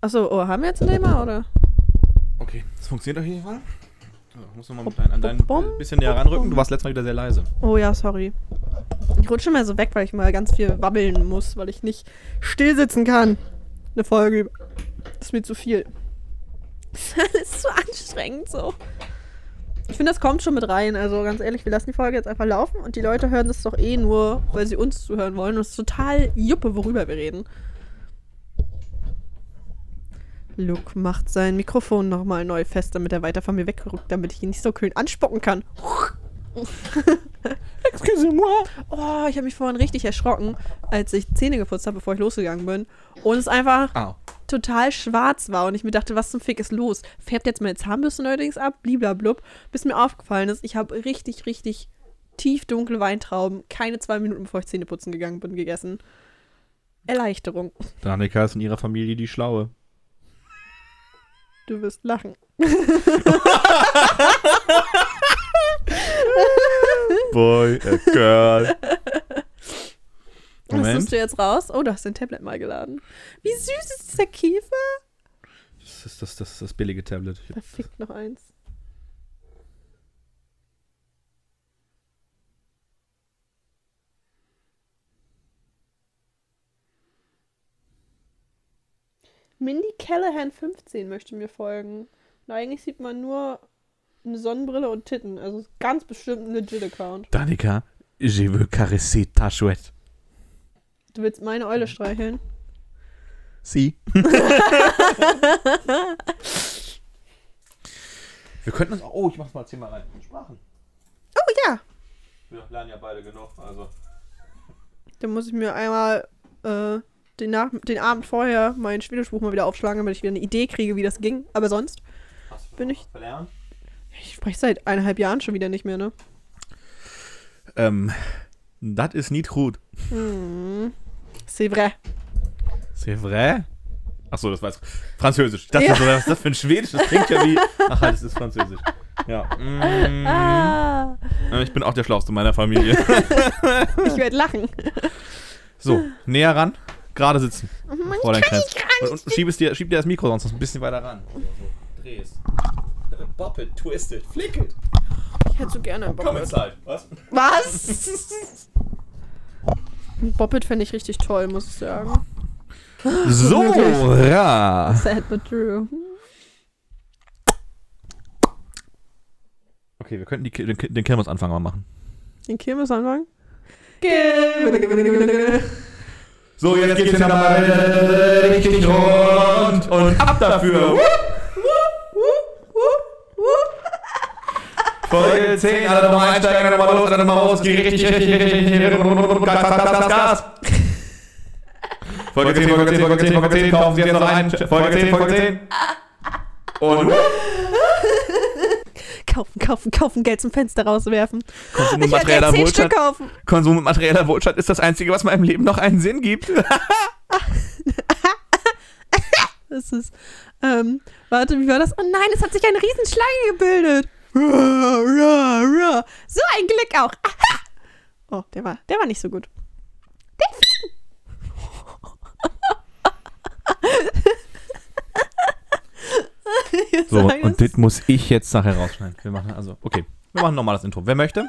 Achso, oh, haben wir jetzt ein Thema, oder? Okay, das funktioniert auf jeden Fall. So, ich muss nochmal dein, an dein Bum, bisschen näher ranrücken. Du warst letztes Mal wieder sehr leise. Oh ja, sorry. Ich rutsche mal so weg, weil ich mal ganz viel wabbeln muss, weil ich nicht still sitzen kann. Eine Folge. ist mir zu viel. Das ist zu anstrengend so. Ich finde, das kommt schon mit rein. Also ganz ehrlich, wir lassen die Folge jetzt einfach laufen und die Leute hören das doch eh nur, weil sie uns zuhören wollen. Und es ist total Juppe, worüber wir reden. Luke macht sein Mikrofon nochmal neu fest, damit er weiter von mir wegrückt, damit ich ihn nicht so kühn anspucken kann. Excusez-moi. Oh, ich habe mich vorhin richtig erschrocken, als ich Zähne geputzt habe, bevor ich losgegangen bin. Und es einfach Au. total schwarz war. Und ich mir dachte, was zum Fick ist los? Färbt jetzt meine Zahnbürste neuerdings ab? Bliblablub. Bis mir aufgefallen ist, ich habe richtig, richtig tief dunkle Weintrauben, keine zwei Minuten bevor ich Zähne putzen gegangen bin, gegessen. Erleichterung. Danica ist in ihrer Familie die Schlaue. Du wirst lachen. Boy, a girl. Was Moment. suchst du jetzt raus? Oh, du hast dein Tablet mal geladen. Wie süß ist dieser Käfer? Das ist das, das, das billige Tablet. Hab- Verfickt noch eins. Mindy Callahan 15 möchte mir folgen. Und eigentlich sieht man nur eine Sonnenbrille und Titten. Also ganz bestimmt ein legit Account. Danica, je veux caresser ta chouette. Du willst meine Eule streicheln? Sie. Wir könnten uns auch. Oh, ich mach's mal zehnmal rein. Sprachen. Oh ja! Wir lernen ja beide genug. Also. Dann muss ich mir einmal äh, den, Nach den Abend vorher mein Schwedischbuch mal wieder aufschlagen, damit ich wieder eine Idee kriege, wie das ging. Aber sonst, Hast du Bin ich- verlernt? ich spreche seit eineinhalb Jahren schon wieder nicht mehr, ne? Ähm, das ist nicht gut. Hm. C'est vrai. C'est vrai? Achso, das weiß Französisch. Ich dachte, Ja. so, was ist das für ein Schwedisch? Das klingt ja wie. Ach halt, es ist Französisch. Ja. Mm, Ah, Ich bin auch der Schlauste meiner Familie. ich werde lachen. So, näher ran. Gerade sitzen. Man Fräulein kann Krebs. nicht gar Und, und schieb, es dir, schieb dir das Mikro sonst noch ein bisschen weiter ran. So, so. Dreh es. Bop it, twist it, flick it. Ich hätte so gerne ein Komm Bobbit. inside. Was? Was? Ein Bobbit fände ich richtig toll, muss ich sagen. So, ja. Sad but true. Okay, wir könnten die, den, den Kirmesanfang mal machen. Den Kirmes anfangen? So, jetzt geht's hier nochmal richtig rund und ab dafür. Folge 10, alle nochmal einsteigen, alle nochmal los, alle nochmal raus, geht richtig, richtig, richtig, richtig, Gas, Gas, Gas, Gas, Gas. Folge 10, Folge 10, Folge 10, Folge 10, kaufen Sie jetzt noch ein. Folge 10, Folge 10. Und Kaufen, kaufen, kaufen, Geld zum Fenster rauswerfen. Konsum und materieller Wohlstand. Konsum und materieller Wohlstand ist das Einzige, was meinem Leben noch einen Sinn gibt. Das ist, ähm, warte, wie war das? Oh nein, es hat sich eine Riesenschlange gebildet. So ein Glück auch. Aha. Oh, der war, der war nicht so gut. Delfin. So, und das muss ich jetzt nachher rausschneiden. Wir machen also, okay. Wir machen nochmal das Intro. Wer möchte?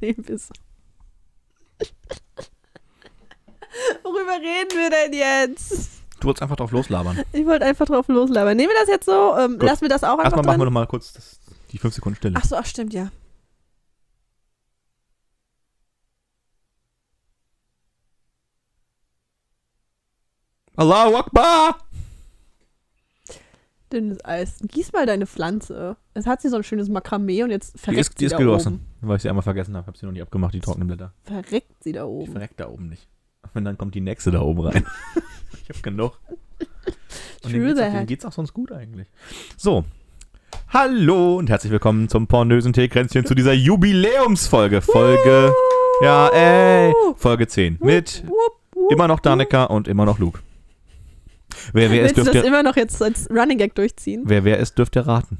wir so. Worüber reden wir denn jetzt? Du wolltest einfach drauf loslabern. Ich wollte einfach drauf loslabern. Nehmen wir das jetzt so? Ähm, lassen wir das auch einfach Erstmal machen wir drin? nochmal kurz das, die 5 Sekunden Stille. Ach so, ach stimmt, ja. Allahu Akbar! Dünnes Eis. Gieß mal deine Pflanze. Es hat sie so ein schönes Makramee und jetzt Die verreckt ist, die sie ist da gegossen, oben. weil ich sie einmal vergessen habe. Hab sie noch nie abgemacht, die trockenen Blätter. Verreckt sie da Ich oben. verreck da oben nicht. Und dann kommt die nächste da oben rein. ich hab genug. Und denen geht's, auch, that. denen geht's auch sonst gut eigentlich. So. Hallo und herzlich willkommen zum pornösen Teekränzchen zu dieser Jubiläumsfolge. Folge, ja, ey, Folge 10. Mit immer noch Danica und immer noch Luke. Wer wer ist, Willst du dürft das immer noch jetzt als Running Gag durchziehen? wer wer ist, dürft ihr raten.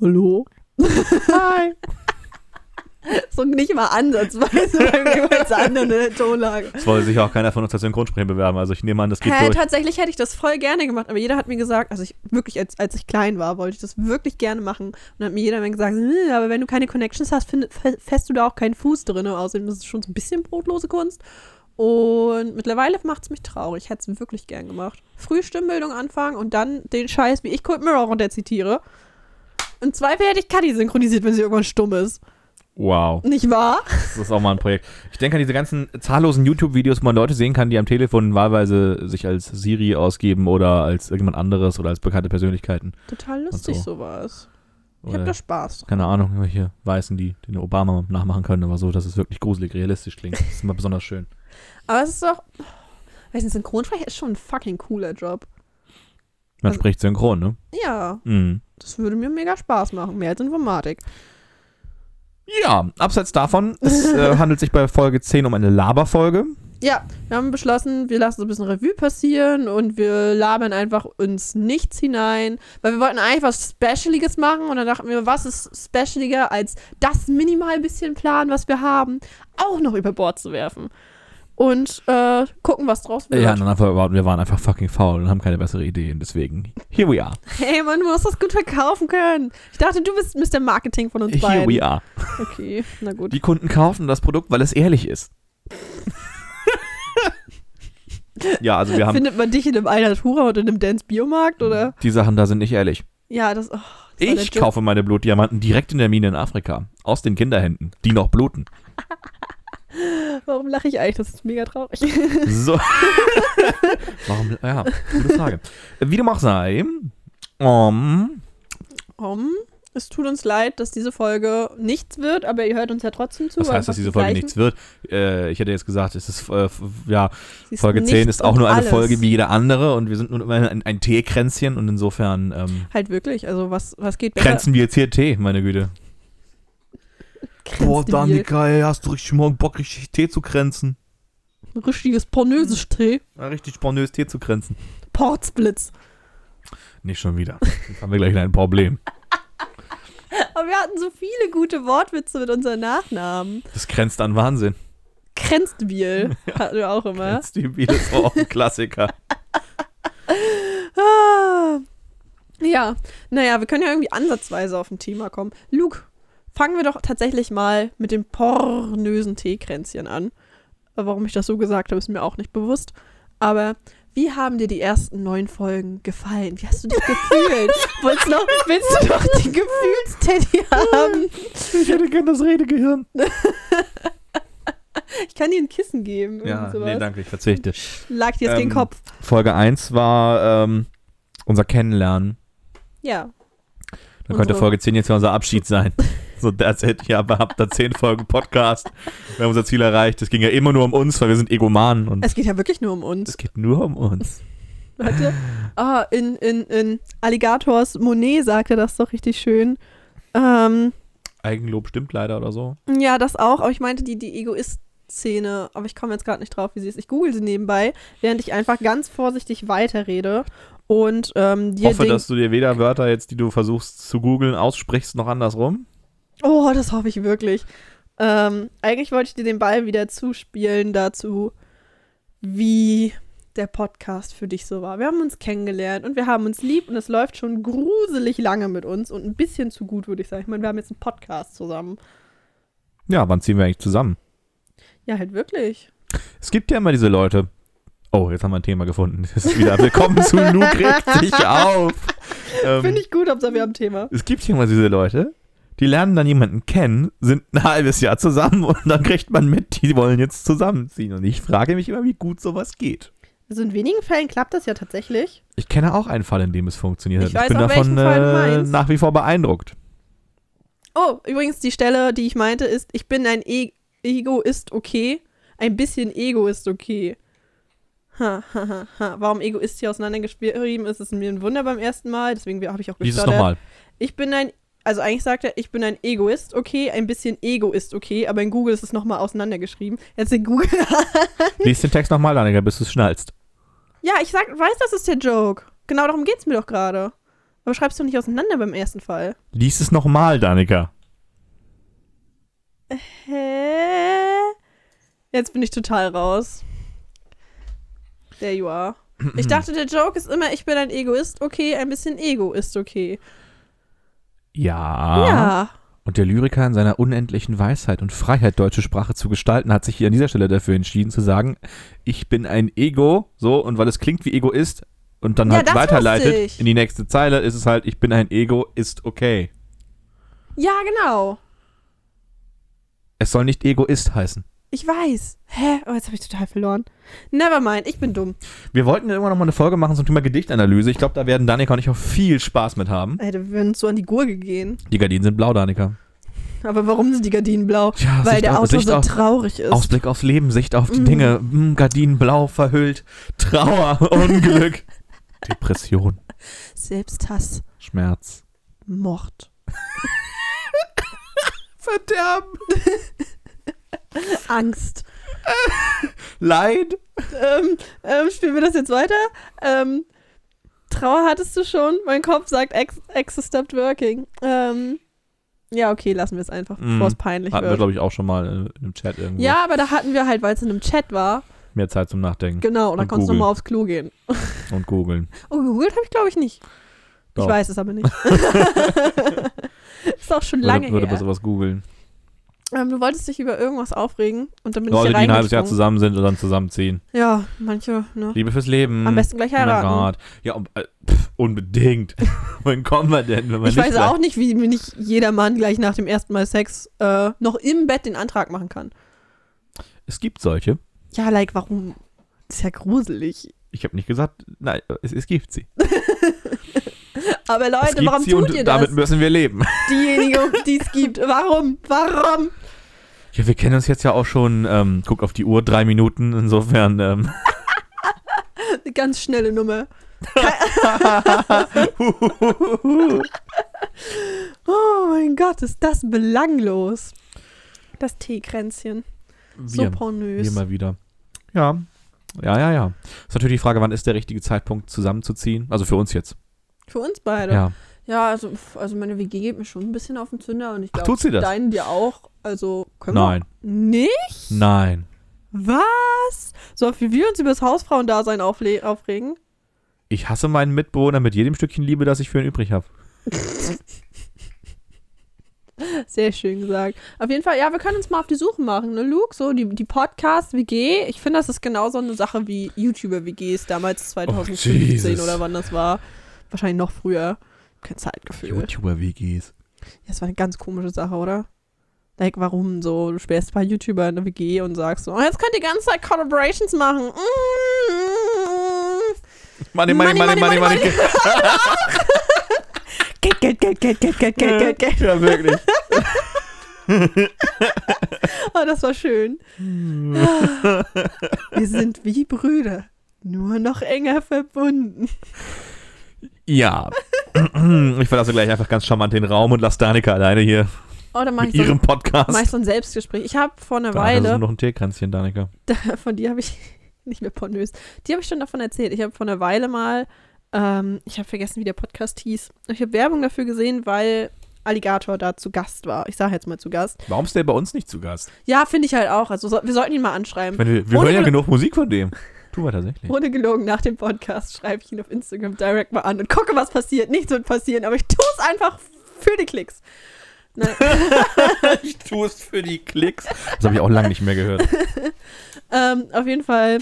Hallo? Hi. So nicht mal ansatzweise bei jeweils andere Tonlage. Das wollte sich auch keiner von uns als Synchronsprecher bewerben. Also ich nehme an, das geht Hä, durch. tatsächlich hätte ich das voll gerne gemacht, aber jeder hat mir gesagt, also ich wirklich, als, als ich klein war, wollte ich das wirklich gerne machen. Und hat mir jeder immer gesagt, "Hm, aber wenn du keine Connections hast, find, fässt du da auch keinen Fuß drin. Außerdem ist es schon so ein bisschen brotlose Kunst. Und mittlerweile macht es mich traurig. Ich hätte es wirklich gern gemacht. Früh Stimmbildung anfangen und dann den Scheiß, wie ich Cold Mirror runterzitiere. Im Zweifel hätte ich Cuddy synchronisiert, wenn sie irgendwann stumm ist. Wow. Nicht wahr? Das ist auch mal ein Projekt. Ich denke an diese ganzen zahllosen YouTube-Videos, wo man Leute sehen kann, die am Telefon wahlweise sich als Siri ausgeben oder als irgendjemand anderes oder als bekannte Persönlichkeiten. Total lustig so. sowas. Ich habe da Spaß. keine Ahnung, irgendwelche Weißen, die den Obama nachmachen können, aber so, dass es wirklich gruselig realistisch klingt. Das ist immer besonders schön. Aber es ist doch. Weiß nicht, Synchronsprecher ist schon ein fucking cooler Job. Man Also- spricht synchron, ne? Ja, Mhm. das würde mir mega Spaß machen. Mehr als Informatik. Ja, abseits davon, es äh, handelt sich bei Folge 10 um eine Laberfolge. Ja, wir haben beschlossen, wir lassen so ein bisschen Revue passieren und wir labern einfach uns nichts hinein, weil wir wollten eigentlich was Specialiges machen und dann dachten wir, was ist specialiger als das minimal bisschen Plan, was wir haben, auch noch über Bord zu werfen. Und äh, gucken, was draus wird. Ja, und dann einfach, wir waren einfach fucking faul und haben keine bessere Idee. Und deswegen, here we are. Hey, man, du musst das gut verkaufen können. Ich dachte, du bist Mr. Marketing von uns Here beiden. we are. Okay, na gut. Die Kunden kaufen das Produkt, weil es ehrlich ist. ja, also wir haben Findet man dich in einem Alnatura und in einem Dance Biomarkt oder? die Sachen da sind nicht ehrlich. Ja, das. Oh, das Ich kaufe meine Blutdiamanten direkt in der Mine in Afrika. Aus den Kinderhänden, die noch bluten. Warum lache ich eigentlich? Das ist mega traurig. So. Warum? Ja, gute Frage. Wie dem auch sei, um, Um, es tut uns leid, dass diese Folge nichts wird, aber ihr hört uns ja trotzdem zu. das heißt, dass diese Folge nichts wird. Äh, ich hätte jetzt gesagt, es ist, äh, ja, Folge 10 ist auch nur eine Folge wie jede andere und wir sind nun immer ein, ein Teekränzchen und insofern ähm, Halt wirklich, also was, was geht besser? kränzen wir jetzt hier Tee, meine Güte. Boah. Danica, ey, hast du richtig morgen Bock, richtig Tee zu kränzen? Ein richtiges pornöses Tee. Ja, richtig spornös Tee zu kränzen. Portsblitz. Nicht schon wieder. Jetzt haben wir gleich ein Problem. Aber wir hatten so viele gute Wortwitze mit unseren Nachnamen. Das grenzt an Wahnsinn. Kränztbiel hatten wir auch immer. Grenzt die Biel ist auch ein Klassiker. Ja, naja, wir können ja irgendwie ansatzweise auf ein Thema kommen. Luke, fangen wir doch tatsächlich mal mit dem pornösen Teekränzchen an. Warum ich das so gesagt habe, ist mir auch nicht bewusst. Aber wie haben dir die ersten neun Folgen gefallen? Wie hast du dich gefühlt? Wolltest du noch, willst du doch die Gefühlsteddy haben? Ich hätte gern das Redegehirn. Ich kann dir ein Kissen geben. Ja, sowas. nee, danke, ich verzichte. Lag dir jetzt Ähm, den Kopf. Folge 1 war ähm, unser Kennenlernen. Ja. Dann könnte Folge 10 jetzt ja unser Abschied sein. So, that's it. Ja, aber habt da 10 Folgen Podcast. Wir haben unser Ziel erreicht. Es ging ja immer nur um uns, weil wir sind Egomanen und Es geht ja wirklich nur um uns. es geht nur um uns. Warte. Ah, in, in, in Alligators Monet sagte das doch richtig schön. Ähm, Eigenlob stimmt leider oder so. ja, das auch, aber ich meinte die, die Egoist-Szene, aber ich komme jetzt gerade nicht drauf, wie sie ist. Ich google sie nebenbei, während ich einfach ganz vorsichtig weiterrede und ähm, dir hoffe, den- dass du dir weder Wörter jetzt, die du versuchst zu googeln, aussprichst, noch andersrum. Oh, das hoffe ich wirklich. Ähm, eigentlich wollte ich dir den Ball wieder zuspielen dazu, wie der Podcast für dich so war. Wir haben uns kennengelernt und wir haben uns lieb und es läuft schon gruselig lange mit uns und ein bisschen zu gut, würde ich sagen. Ich meine, wir haben jetzt einen Podcast zusammen. Ja, wann ziehen wir eigentlich zusammen? Ja, halt wirklich. Es gibt ja immer diese Leute. Oh, jetzt haben wir ein Thema gefunden. Es ist wieder willkommen zu Luke regt sich auf. Ähm, Finde ich gut, Hauptsache wir ein Thema. Es gibt hier immer diese Leute, die lernen dann jemanden kennen, sind ein halbes Jahr zusammen und dann kriegt man mit, die wollen jetzt zusammenziehen. Und ich frage mich immer, wie gut sowas geht. Also in wenigen Fällen klappt das ja tatsächlich. Ich kenne auch einen Fall, in dem es funktioniert hat. Ich weiß bin davon äh, nach wie vor beeindruckt. Oh, übrigens, die Stelle, die ich meinte, ist, ich bin ein e Ego ist okay. Ein bisschen Ego ist okay. Ha, ha, ha, ha. Warum Egoist hier auseinandergeschrieben ist, ist mir ein Wunder beim ersten Mal. Deswegen habe ich auch nochmal. Ich bin ein, also eigentlich sagt er, ich bin ein Egoist, okay. Ein bisschen Ego ist okay. Aber in Google ist es nochmal auseinandergeschrieben. Jetzt in Google. Lies den Text nochmal, Annika, bis du es schnallst. ja, ich sag, weiß, das ist der Joke. Genau darum geht's mir doch gerade. Aber schreibst du nicht auseinander beim ersten Fall. Lies es nochmal, Danika. Hä? Jetzt bin ich total raus. There you are. Ich dachte, der Joke ist immer, ich bin ein Egoist, okay, ein bisschen Ego ist okay. Ja. Ja. Und der Lyriker in seiner unendlichen Weisheit und Freiheit, deutsche Sprache zu gestalten, hat sich hier an dieser Stelle dafür entschieden zu sagen, ich bin ein Ego, so, und weil es klingt wie Egoist und dann Ja, halt weiterleitet in die nächste Zeile, ist es halt, ich bin ein Ego, ist okay. Ja, genau. Es soll nicht Egoist heißen. Ich weiß. Hä? Oh, jetzt habe ich total verloren. Nevermind, ich bin dumm. Wir wollten irgendwann noch mal eine Folge machen zum Thema Gedichtanalyse. Ich glaube, da werden Danika und ich auch viel Spaß mit haben. Ey, wir würden so an die Gurke gehen. Die Gardinen sind blau, Danika. Aber warum sind die Gardinen blau? Tja, Weil Sicht der Autor so auf- traurig ist. Ausblick aufs Leben, Sicht auf die Mhm. Dinge. Mm, Gardinen blau verhüllt. Trauer, Unglück. Depression, Selbsthass, Schmerz. Mord. Verderben. Angst. Leid. ähm, ähm, spielen wir das jetzt weiter? Ähm, Trauer hattest du schon. Mein Kopf sagt, Ex, Ex stopped working. Ähm, ja, okay, lassen wir es einfach, Mhm. bevor es peinlich Hatten wir, wird. glaube ich, auch schon mal in, in einem Chat irgendwo. Ja, aber da hatten wir halt, weil es in einem Chat war. Mehr Zeit zum Nachdenken Genau, und dann konntest du nochmal aufs Klo gehen. und googeln. Oh, gegoogelt habe ich, glaube ich, nicht. Doch. Ich weiß es aber nicht. ist auch schon lange Würde, würde her. sowas googeln. Ähm, du wolltest dich über irgendwas aufregen und dann bin Leute, ich die hier ein halbes Jahr zusammen sind und dann zusammenziehen. Ja, manche, ne? Liebe fürs Leben. Am besten gleich heiraten. Ja, um, äh, pff, unbedingt. Wohin kommen wir denn, wenn wir Ich weiß gleich- auch nicht, wie nicht jeder Mann gleich nach dem ersten Mal Sex äh, noch im Bett den Antrag machen kann. Es gibt solche. Ja, like, warum? Das ist ja gruselig. Ich habe nicht gesagt, nein, es, es gibt sie. Aber Leute, warum sie tut und ihr damit das? müssen wir leben. Diejenigen, die es gibt. Warum? Warum? Ja, wir kennen uns jetzt ja auch schon, ähm, guck auf die Uhr, drei Minuten. Insofern, ähm, Eine ganz schnelle Nummer. Oh mein Gott, ist das belanglos. Das Teekränzchen. So wir, pornös. wir mal wieder. Ja, ja, ja, ja. Ist natürlich die Frage, wann ist der richtige Zeitpunkt zusammenzuziehen? Also für uns jetzt. Für uns beide. Ja. Ja, also, also meine WG geht mir schon ein bisschen auf den Zünder und ich glaube, tut sie das? deinen dir auch. Also können Nein, wir. Nicht? nein. Was? So wie wir uns über das Hausfrauendasein aufle- aufregen? Ich hasse meinen Mitbewohner mit jedem Stückchen Liebe, das ich für ihn übrig habe. Sehr schön gesagt. Auf jeden Fall, ja, wir können uns mal auf die Suche machen, ne, Luke? So, die, die Podcast-WG. Ich finde, das ist genauso eine Sache wie YouTuber-WGs damals 2015 Oh, oder wann das war. Wahrscheinlich noch früher. Kein Zeitgefühl. YouTuber-WGs. Ja, das war eine ganz komische Sache, oder? Like, warum so? Du sperrst bei YouTuber in der WG und sagst so, oh, jetzt könnt ihr die ganze Zeit Collaborations machen. Mm. Money, money, money, money, money. Geld, Geld, Geld, Geld, Geld, Geld, Geld, Geld, Geld. Ja, wirklich. Oh, das war schön. Wir sind wie Brüder, nur noch enger verbunden. Ja. Ich verlasse gleich einfach ganz charmant den Raum und lasse Danika alleine hier Oh, dann mach mit ich, so, ihrem Podcast. mach ich so ein Selbstgespräch. Ich habe vor einer Da hast du Weile, noch ein Teekränzchen, Danika. von dir habe ich, nicht mehr pornös, die habe ich schon davon erzählt. Ich habe vor einer Weile mal, ähm, ich habe vergessen, wie der Podcast hieß. Ich habe Werbung dafür gesehen, weil Alligator da zu Gast war. Ich sage jetzt mal zu Gast. Warum ist der bei uns nicht zu Gast? Ja, finde ich halt auch. Also so, wir sollten ihn mal anschreiben. meine, wir wir hören ja genug Musik von dem. Tun wir tatsächlich. Ohne gelogen, nach dem Podcast schreibe ich ihn auf Instagram direkt mal an und gucke, was passiert. Nichts wird passieren, aber ich tue es einfach für die Klicks. Nein. Ich tue es für die Klicks. Das habe ich auch lange nicht mehr gehört. ähm, auf jeden Fall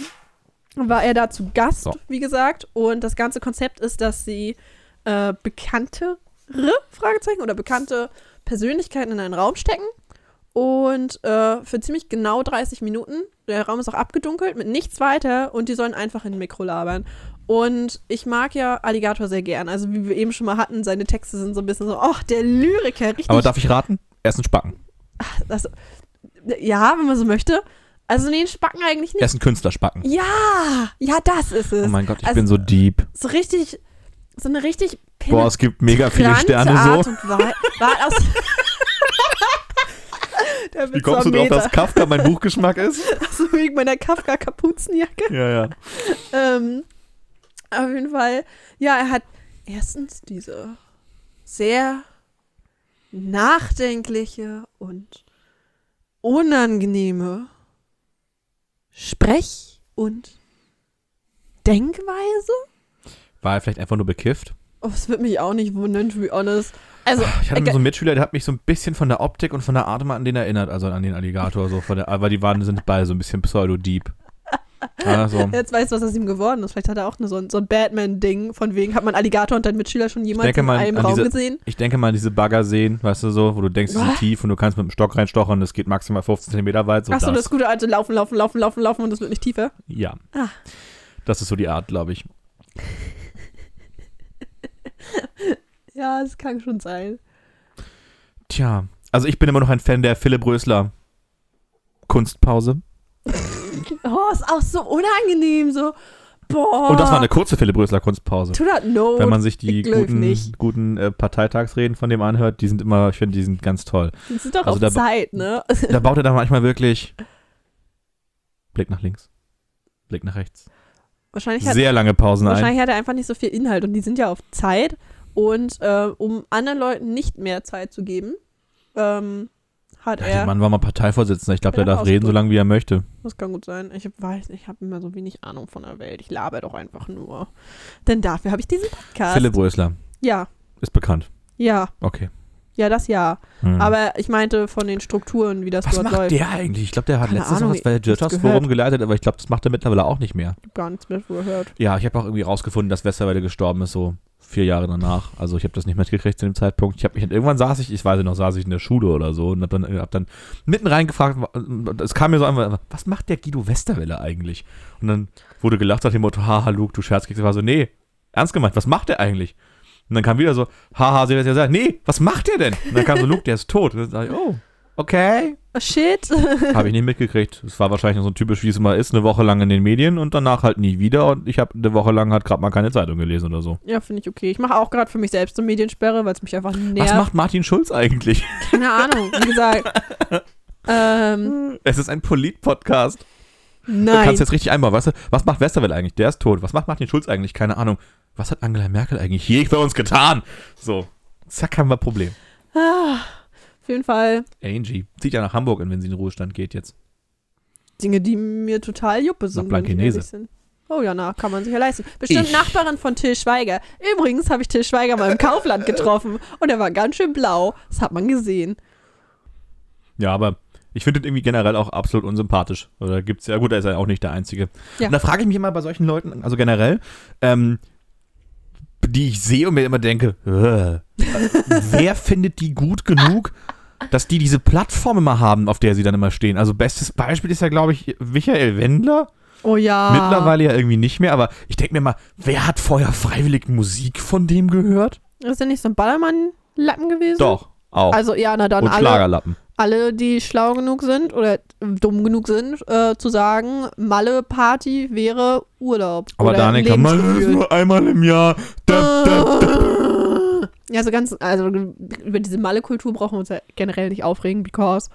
war er da zu Gast, So. wie gesagt. Und das ganze Konzept ist, dass sie äh, bekanntere Fragezeichen oder bekannte Persönlichkeiten in einen Raum stecken. Und äh, für ziemlich genau 30 Minuten, der Raum ist auch abgedunkelt, mit nichts weiter und die sollen einfach in ein Mikro labern. Und ich mag ja Alligator sehr gern. Also wie wir eben schon mal hatten, seine Texte sind so ein bisschen so, ach, der Lyriker, richtig. Aber darf ich raten? Er ist ein Spacken. das, ja, wenn man so möchte. Also nee, einen Spacken eigentlich nicht. Er ist ein Künstlerspacken. Ja, ja, das ist es. Oh mein Gott, ich Also- bin so deep. so richtig, so eine richtig Boah, es gibt mega viele Sterne Art so. und Wahl, Wahl aus. Wie kommst du drauf, dass. Kafka mein Buchgeschmack ist? So wegen meiner Kafka-Kapuzenjacke. Ja, ja. Ähm, auf jeden Fall, ja, er hat erstens diese sehr nachdenkliche und unangenehme Sprech- und Denkweise? War er vielleicht einfach nur bekifft? Oh, das würde mich auch nicht wundern, to be honest. Also, Ich hatte äh, so einen Mitschüler, der hat mich so ein bisschen von der Optik und von der Art an den erinnert, also an den Alligator. So von der, aber die waren, sind beide so ein bisschen pseudo-deep. Ja, so. jetzt weißt du, was aus ihm geworden ist. Vielleicht hat er auch eine, so ein, so ein Batman-Ding, von wegen, hat man Alligator und deinen Mitschüler schon jemals in einem an Raum diese- gesehen? Ich denke mal, diese Bagger sehen, weißt du so, wo du denkst, die sind tief und du kannst mit dem Stock reinstochern, das geht maximal 15 cm weit. So Achso, das. das gute alte Laufen, Laufen, Laufen, Laufen, Laufen und das wird nicht tiefer. Ja. Ah. Das ist so die Art, glaube ich. Ja, es kann schon sein. Tja, also ich bin immer noch ein Fan der Philipp Rösler Kunstpause. Oh, ist auch so unangenehm, so. Boah. Und das war eine kurze Philipp Rösler Kunstpause. To that note. Wenn man sich die guten, nicht. guten äh, Parteitagsreden von dem anhört, die sind immer, ich finde, die sind ganz toll. Das ist doch also auf da- Zeit, ne? Da baut er dann manchmal wirklich Blick nach links, Blick nach rechts. Wahrscheinlich hat, Sehr lange Pausen ein. wahrscheinlich hat er einfach nicht so viel Inhalt und die sind ja auf Zeit. Und äh, um anderen Leuten nicht mehr Zeit zu geben, ähm, hat Ja, er. der Mann war mal Parteivorsitzender. Ich glaube, der darf reden, so lange wie er möchte. Das kann gut sein. Ich weiß, ich habe immer so wenig Ahnung von der Welt. Ich laber doch einfach nur. Denn dafür habe ich diesen Podcast. Philipp Rösler Ja, ist bekannt. ja, Okay. Ja, das ja. Hm. Aber ich meinte von den Strukturen, wie das Was dort macht läuft. der eigentlich? Ich glaube, der hat Keine Ahnung, noch was bei Wirtschaftsforum gehört. geleitet, aber ich glaube, das macht er mittlerweile auch nicht mehr. Ich gar nichts mehr gehört. Ja, ich habe auch irgendwie rausgefunden, dass Westerwelle gestorben ist, so vier Jahre danach. Also ich habe das nicht mitgekriegt zu dem Zeitpunkt. Ich habe mich irgendwann saß ich, ich weiß nicht noch, saß ich in der Schule oder so und habe dann, hab dann mitten reingefragt, es kam mir so an, was macht der Guido Westerwelle eigentlich? Und dann wurde gelacht nach dem Motto, haha, Luke, du Scherzkeks. Ich war so, nee, ernst gemeint, was macht der eigentlich? Und dann kam wieder so, haha, sie hat ja gesagt, nee, was macht der denn? Und dann kam so, Luke, der ist tot. Und dann sag ich, oh, okay. Oh, shit. Habe ich nicht mitgekriegt. Es war wahrscheinlich so typisch, wie es immer ist, eine Woche lang in den Medien und danach halt nie wieder. Und ich habe eine Woche lang halt gerade mal keine Zeitung gelesen oder so. ja, finde ich okay. Ich mache auch gerade für mich selbst eine Mediensperre, weil es mich einfach nervt. Was macht Martin Schulz eigentlich? Keine Ahnung. Wie gesagt. ähm, Es ist ein Polit-Podcast. Du nein. kannst jetzt richtig einbauen. Weißt du, was macht Westerwelle eigentlich? Der ist tot. Was macht Martin Schulz eigentlich? Keine Ahnung. Was hat Angela Merkel eigentlich hier für uns getan? So. Zack, haben wir ein Problem. Ah, auf jeden Fall Angie zieht ja nach Hamburg, wenn sie in den Ruhestand geht jetzt. Dinge, die mir total juppe sind. ehrlich bin. Oh ja, na, kann man sich ja leisten. Bestimmt Ich- Nachbarin von Till Schweiger. Übrigens habe ich Till Schweiger mal im Kaufland getroffen und er war ganz schön blau. Das hat man gesehen. Ja, aber ich finde den irgendwie generell auch absolut unsympathisch. Oder gibt's ja, gut, er ist ja auch nicht der Einzige. Ja. Und da frage ich mich immer bei solchen Leuten, also generell, ähm, die ich sehe und mir immer denke, äh, wer findet die gut genug, dass die diese Plattform immer haben, auf der sie dann immer stehen? Also bestes Beispiel ist ja, glaube ich, Michael Wendler. Oh ja. Mittlerweile ja irgendwie nicht mehr, aber ich denke mir mal, wer hat vorher freiwillig Musik von dem gehört? Ist der nicht so ein Ballermann-Lappen gewesen? Doch, auch. Also ja, na dann und alle, Schlagerlappen. Alle, die schlau genug sind oder dumm genug sind, äh, zu sagen, Malle-Party wäre Urlaub. Aber oder Danica, mal Lebensgefühl. nur einmal im Jahr. Da, da, da. Ja, so ganz, also über diese Malle-Kultur brauchen wir uns ja generell nicht aufregen, because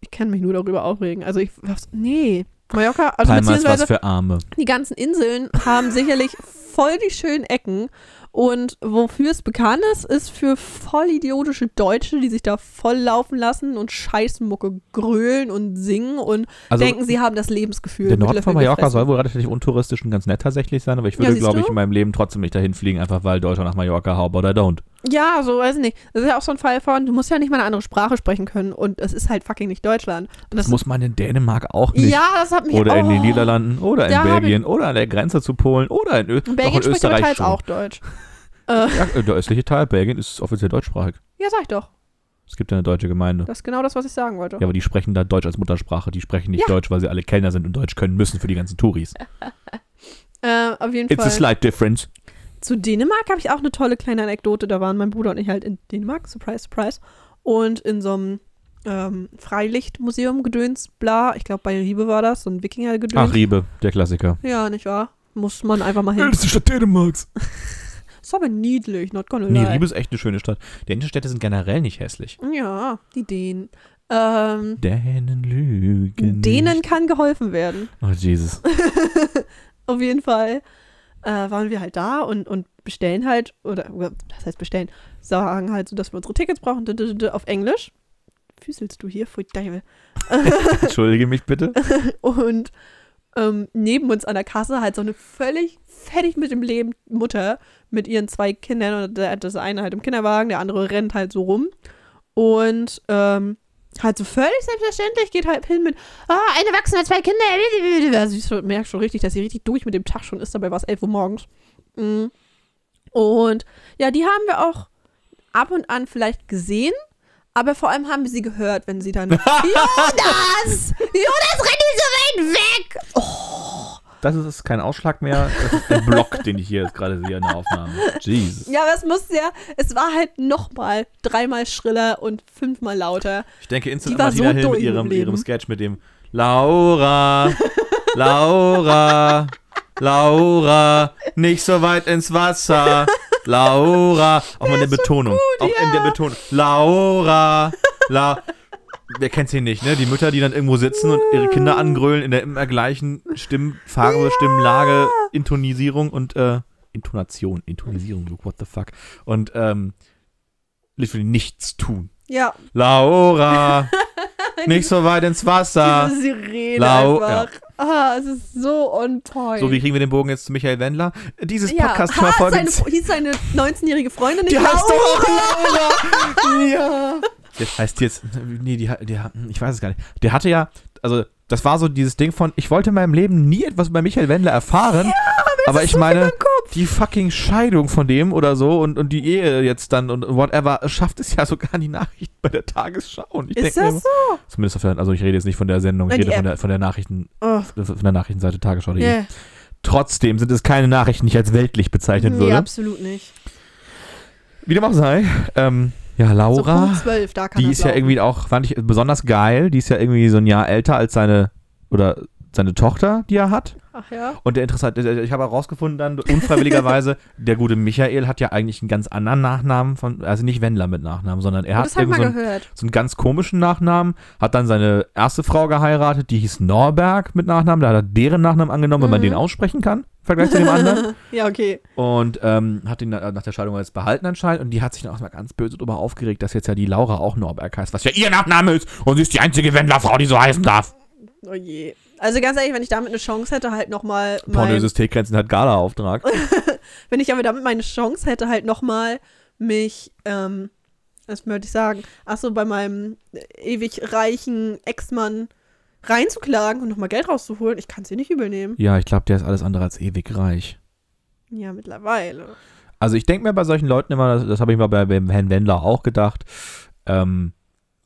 ich kann mich nur darüber aufregen. Also ich, nee. Mallorca, also Palma ist was beziehungsweise für Arme. die ganzen Inseln haben sicherlich voll die schönen Ecken. Und wofür es bekannt ist, ist für voll idiotische Deutsche, die sich da voll laufen lassen und Scheißmucke grölen und singen und Also denken, sie haben das Lebensgefühl. der Norden von Mallorca gefressen. soll wohl relativ untouristisch und ganz nett tatsächlich sein, aber ich Ja, würde, siehst glaube ich, in meinem Leben trotzdem nicht dahin fliegen, einfach weil Deutschland nach Mallorca, how about I don't. Ja, so weiß ich nicht. Das ist ja auch so ein Fall von, du musst ja nicht mal eine andere Sprache sprechen können und es ist halt fucking nicht Deutschland. Und Das muss man in Dänemark auch nicht. ja, das hat mich Oder in oh. den Niederlanden, oder in Belgien, oder an der Grenze zu Polen, oder in, Ö In Belgien in spricht Österreich teils schon. auch Deutsch. Ja, äh, der östliche Teil Belgien ist offiziell deutschsprachig. Ja, sag ich doch. Es gibt ja eine deutsche Gemeinde. Das ist genau das, was ich sagen wollte. Ja, aber die sprechen da Deutsch als Muttersprache. Die sprechen nicht Ja. Deutsch, weil sie alle Kellner sind und Deutsch können müssen für die ganzen Touris. Äh, auf jeden It's a Fall. slight difference. Zu Dänemark habe ich auch eine tolle kleine Anekdote. Da waren mein Bruder und ich halt in Dänemark, surprise, surprise. Und in so einem ähm, Freilichtmuseum Gedöns, bla. Ich glaube, bei Riebe war das, so ein Wikinger-Gedöns. Ach, Riebe, der Klassiker. Ja, nicht wahr? Muss man einfach mal hin. Älteste Stadt Dänemarks. Ist aber niedlich, not gonna Nee, lie. Riebe ist echt eine schöne Stadt. Dänische Städte sind generell nicht hässlich. Ja, die Dänen. Ähm, Dänen lügen. denen Nicht. kann geholfen werden. Oh, Jesus. Auf jeden Fall äh, waren wir halt da und, und bestellen halt, oder, das heißt bestellen, sagen halt so, dass wir unsere Tickets brauchen, auf Englisch. füßelst du hier? Pfui Teufel. Entschuldige mich bitte. Und ähm, neben uns an der Kasse halt so eine völlig fertig mit dem Leben Mutter mit ihren zwei Kindern. Und der, das eine halt im Kinderwagen, der andere rennt halt so rum. Und ähm, halt so völlig selbstverständlich geht halt hin mit, ah, ein Erwachsener, zwei Kinder. Ich merke schon richtig, dass sie richtig durch mit dem Tag schon ist. Dabei war es 11 Uhr morgens. Mm. Und ja, die haben wir auch ab und an vielleicht gesehen. Aber vor allem haben wir sie gehört, wenn sie dann Jonas! Jonas, renn so weit weg! Das ist kein Ausschlag mehr, das ist ein Block, den ich hier jetzt gerade sehe in der Aufnahme. Jesus. Ja, aber es musste ja, es war halt nochmal dreimal schriller und fünfmal lauter. Ich denke instant Die war Martina so Hill mit ihrem, ihrem Sketch mit dem Laura, Laura, Laura, nicht so weit ins Wasser. Laura, auch mal in der Betonung. auch in der ja. Betonung. Laura, La. Wer kennt sie nicht, ne? Die Mütter, die dann irgendwo sitzen und ihre Kinder angrölen in der immer gleichen Stimmfarbe, Stimmlage, Intonisierung und äh, Intonation, Intonisierung, Luke, what the fuck. Und ähm, literally nichts tun. Ja, Laura, nicht so weit ins Wasser. diese Sirene Lau- einfach. Ah, es ist so on point. So, wie kriegen wir den Bogen jetzt zu Michael Wendler? Dieses ja, Podcast ha, Folge seine, hieß seine 19-jährige Freundin nicht Die heißt doch auch Laura. ja. Das heißt jetzt, nee, die, die, ich weiß es gar nicht. Der hatte ja, also das war so dieses Ding von, ich wollte in meinem Leben nie etwas über Michael Wendler erfahren, aber ich meine, die fucking Scheidung von dem oder so und, und die Ehe jetzt dann und whatever, schafft es ja sogar die Nachrichten bei der Tagesschau. Und ich Ist das immer- Zumindest auf der, also ich rede jetzt nicht von der Sendung, ich rede von der, von der Nachrichten, Oh, von der Nachrichtenseite Tagesschau.de. yeah. Trotzdem sind es keine Nachrichten, die ich als weltlich bezeichnen Nee, würde. absolut nicht. Wie dem auch sei, ähm, ja, So Laura, Punkt 12, da kann die ist ja irgendwie auch, fand ich besonders geil, die ist ja irgendwie so ein Jahr älter als seine, oder seine Tochter, die er hat. Ach ja. Und der interessant, ich habe herausgefunden dann, unfreiwilligerweise, der gute Michael hat ja eigentlich einen ganz anderen Nachnamen von, also nicht Wendler mit Nachnamen, sondern er hat irgendwie mal so einen, gehört. so einen ganz komischen Nachnamen, hat dann seine erste Frau geheiratet, die hieß Norberg mit Nachnamen, da hat er deren Nachnamen angenommen, wenn man Mhm. den aussprechen kann, im Vergleich zu dem anderen. ja, okay. Und ähm, hat ihn na- nach der Scheidung jetzt behalten anscheinend und die hat sich dann auch mal ganz böse darüber aufgeregt, dass jetzt ja die Laura auch Norberg heißt, was ja ihr Nachname ist und sie ist die einzige Wendlerfrau, die so heißen darf. Oh je. Also ganz ehrlich, wenn ich damit eine Chance hätte, halt nochmal Pornöses Teegrenzen hat Gala-Auftrag. wenn ich aber damit meine Chance hätte, halt nochmal mich, ähm, was möchte ich sagen, achso, bei meinem ewig reichen Ex-Mann reinzuklagen und nochmal Geld rauszuholen, ich kann es dir nicht übel nehmen. Ja, ich glaube, der ist alles andere als ewig reich. Ja, mittlerweile. Also ich denke mir bei solchen Leuten immer, das, das habe ich mal bei, beim Herrn Wendler auch gedacht, ähm,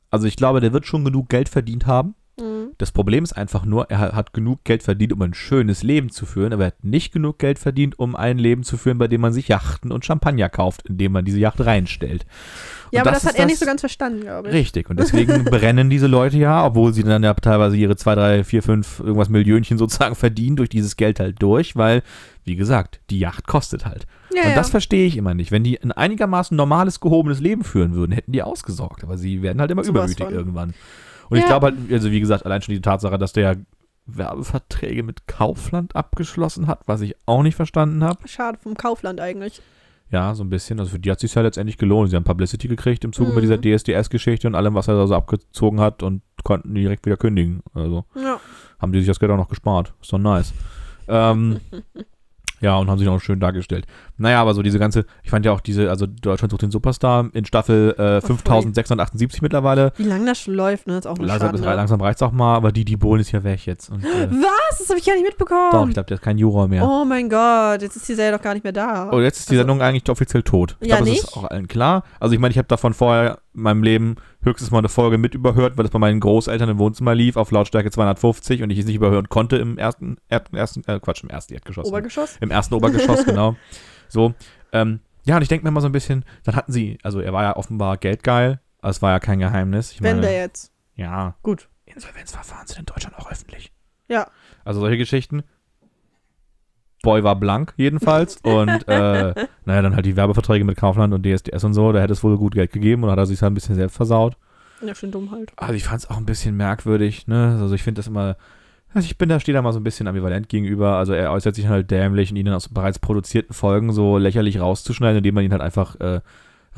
also ich glaube, der wird schon genug Geld verdient haben. Mhm. Das Problem ist einfach nur, er hat- hat genug Geld verdient, um ein schönes Leben zu führen, aber er hat nicht genug Geld verdient, um ein Leben zu führen, bei dem man sich Yachten und Champagner kauft, indem man diese Yacht reinstellt. Ja, Und aber das, hat ist er nicht so ganz verstanden, glaube ich. Richtig, und deswegen brennen diese Leute ja, obwohl sie dann ja teilweise ihre 2, 3, 4, 5 irgendwas Millionchen sozusagen verdienen, durch dieses Geld halt durch, weil, wie gesagt, die Yacht kostet halt. Ja, und ja. das verstehe ich immer nicht. Wenn die ein einigermaßen normales, gehobenes Leben führen würden, hätten die ausgesorgt, aber sie werden halt immer Sowas übermütig irgendwann. Und ich Ja. glaube halt, also wie gesagt, allein schon die Tatsache, dass der Werbeverträge mit Kaufland abgeschlossen hat, was ich auch nicht verstanden habe. Schade vom Kaufland eigentlich. Ja, so ein bisschen. Also für die hat sich ja letztendlich gelohnt. Sie haben Publicity gekriegt im Zuge Mhm. mit dieser DSDS-Geschichte und allem, was er da so abgezogen hat und konnten direkt wieder kündigen. Also Ja. haben die sich das Geld auch noch gespart. Ist doch nice. Ähm, ja, und haben sich auch schön dargestellt. Naja, aber so diese ganze, ich fand ja auch diese, also Deutschland sucht den Superstar in Staffel äh, 5678 mittlerweile. Wie lange das schon läuft, ne? ist auch Langsam, Schande. langsam reicht's auch mal, aber die, die Bohlen ist ja weg jetzt. Und, äh, Was? Das habe ich gar nicht mitbekommen. doch, ich glaube, der ist kein Juror mehr. Oh mein Gott, jetzt ist die Serie doch gar nicht mehr da. Oh, jetzt ist die Also- Sendung eigentlich offiziell tot. Ich Ja, glaube, das ist auch allen klar. Also ich meine, ich habe davon vorher in meinem Leben höchstens mal eine Folge mit überhört, weil das bei meinen Großeltern im Wohnzimmer lief, auf Lautstärke 250 und ich es nicht überhören konnte im ersten, Erd, ersten äh, Quatsch, im ersten Erdgeschoss. Obergeschoss? Im ersten Obergeschoss, genau. So, ähm, ja, und ich denke mir mal so ein bisschen, dann hatten sie, also er war ja offenbar geldgeil, es war ja kein Geheimnis. Ich Wenn meine, der jetzt. ja, Gut. Insolvenzverfahren sind in Deutschland auch öffentlich. Ja. Also solche Geschichten. Boy war blank jedenfalls und äh, naja, dann halt die Werbeverträge mit Kaufland und DSDS und so, da hätte es wohl gut Geld gegeben und hat er sich halt ein bisschen selbst versaut. Ja, schön dumm halt. Also ich fand es auch ein bisschen merkwürdig, ne? Also ich finde das immer, also ich bin da, stehe da mal so ein bisschen ambivalent gegenüber. Also er äußert sich halt dämlich und ihn dann aus bereits produzierten Folgen so lächerlich rauszuschneiden, indem man ihn halt einfach äh,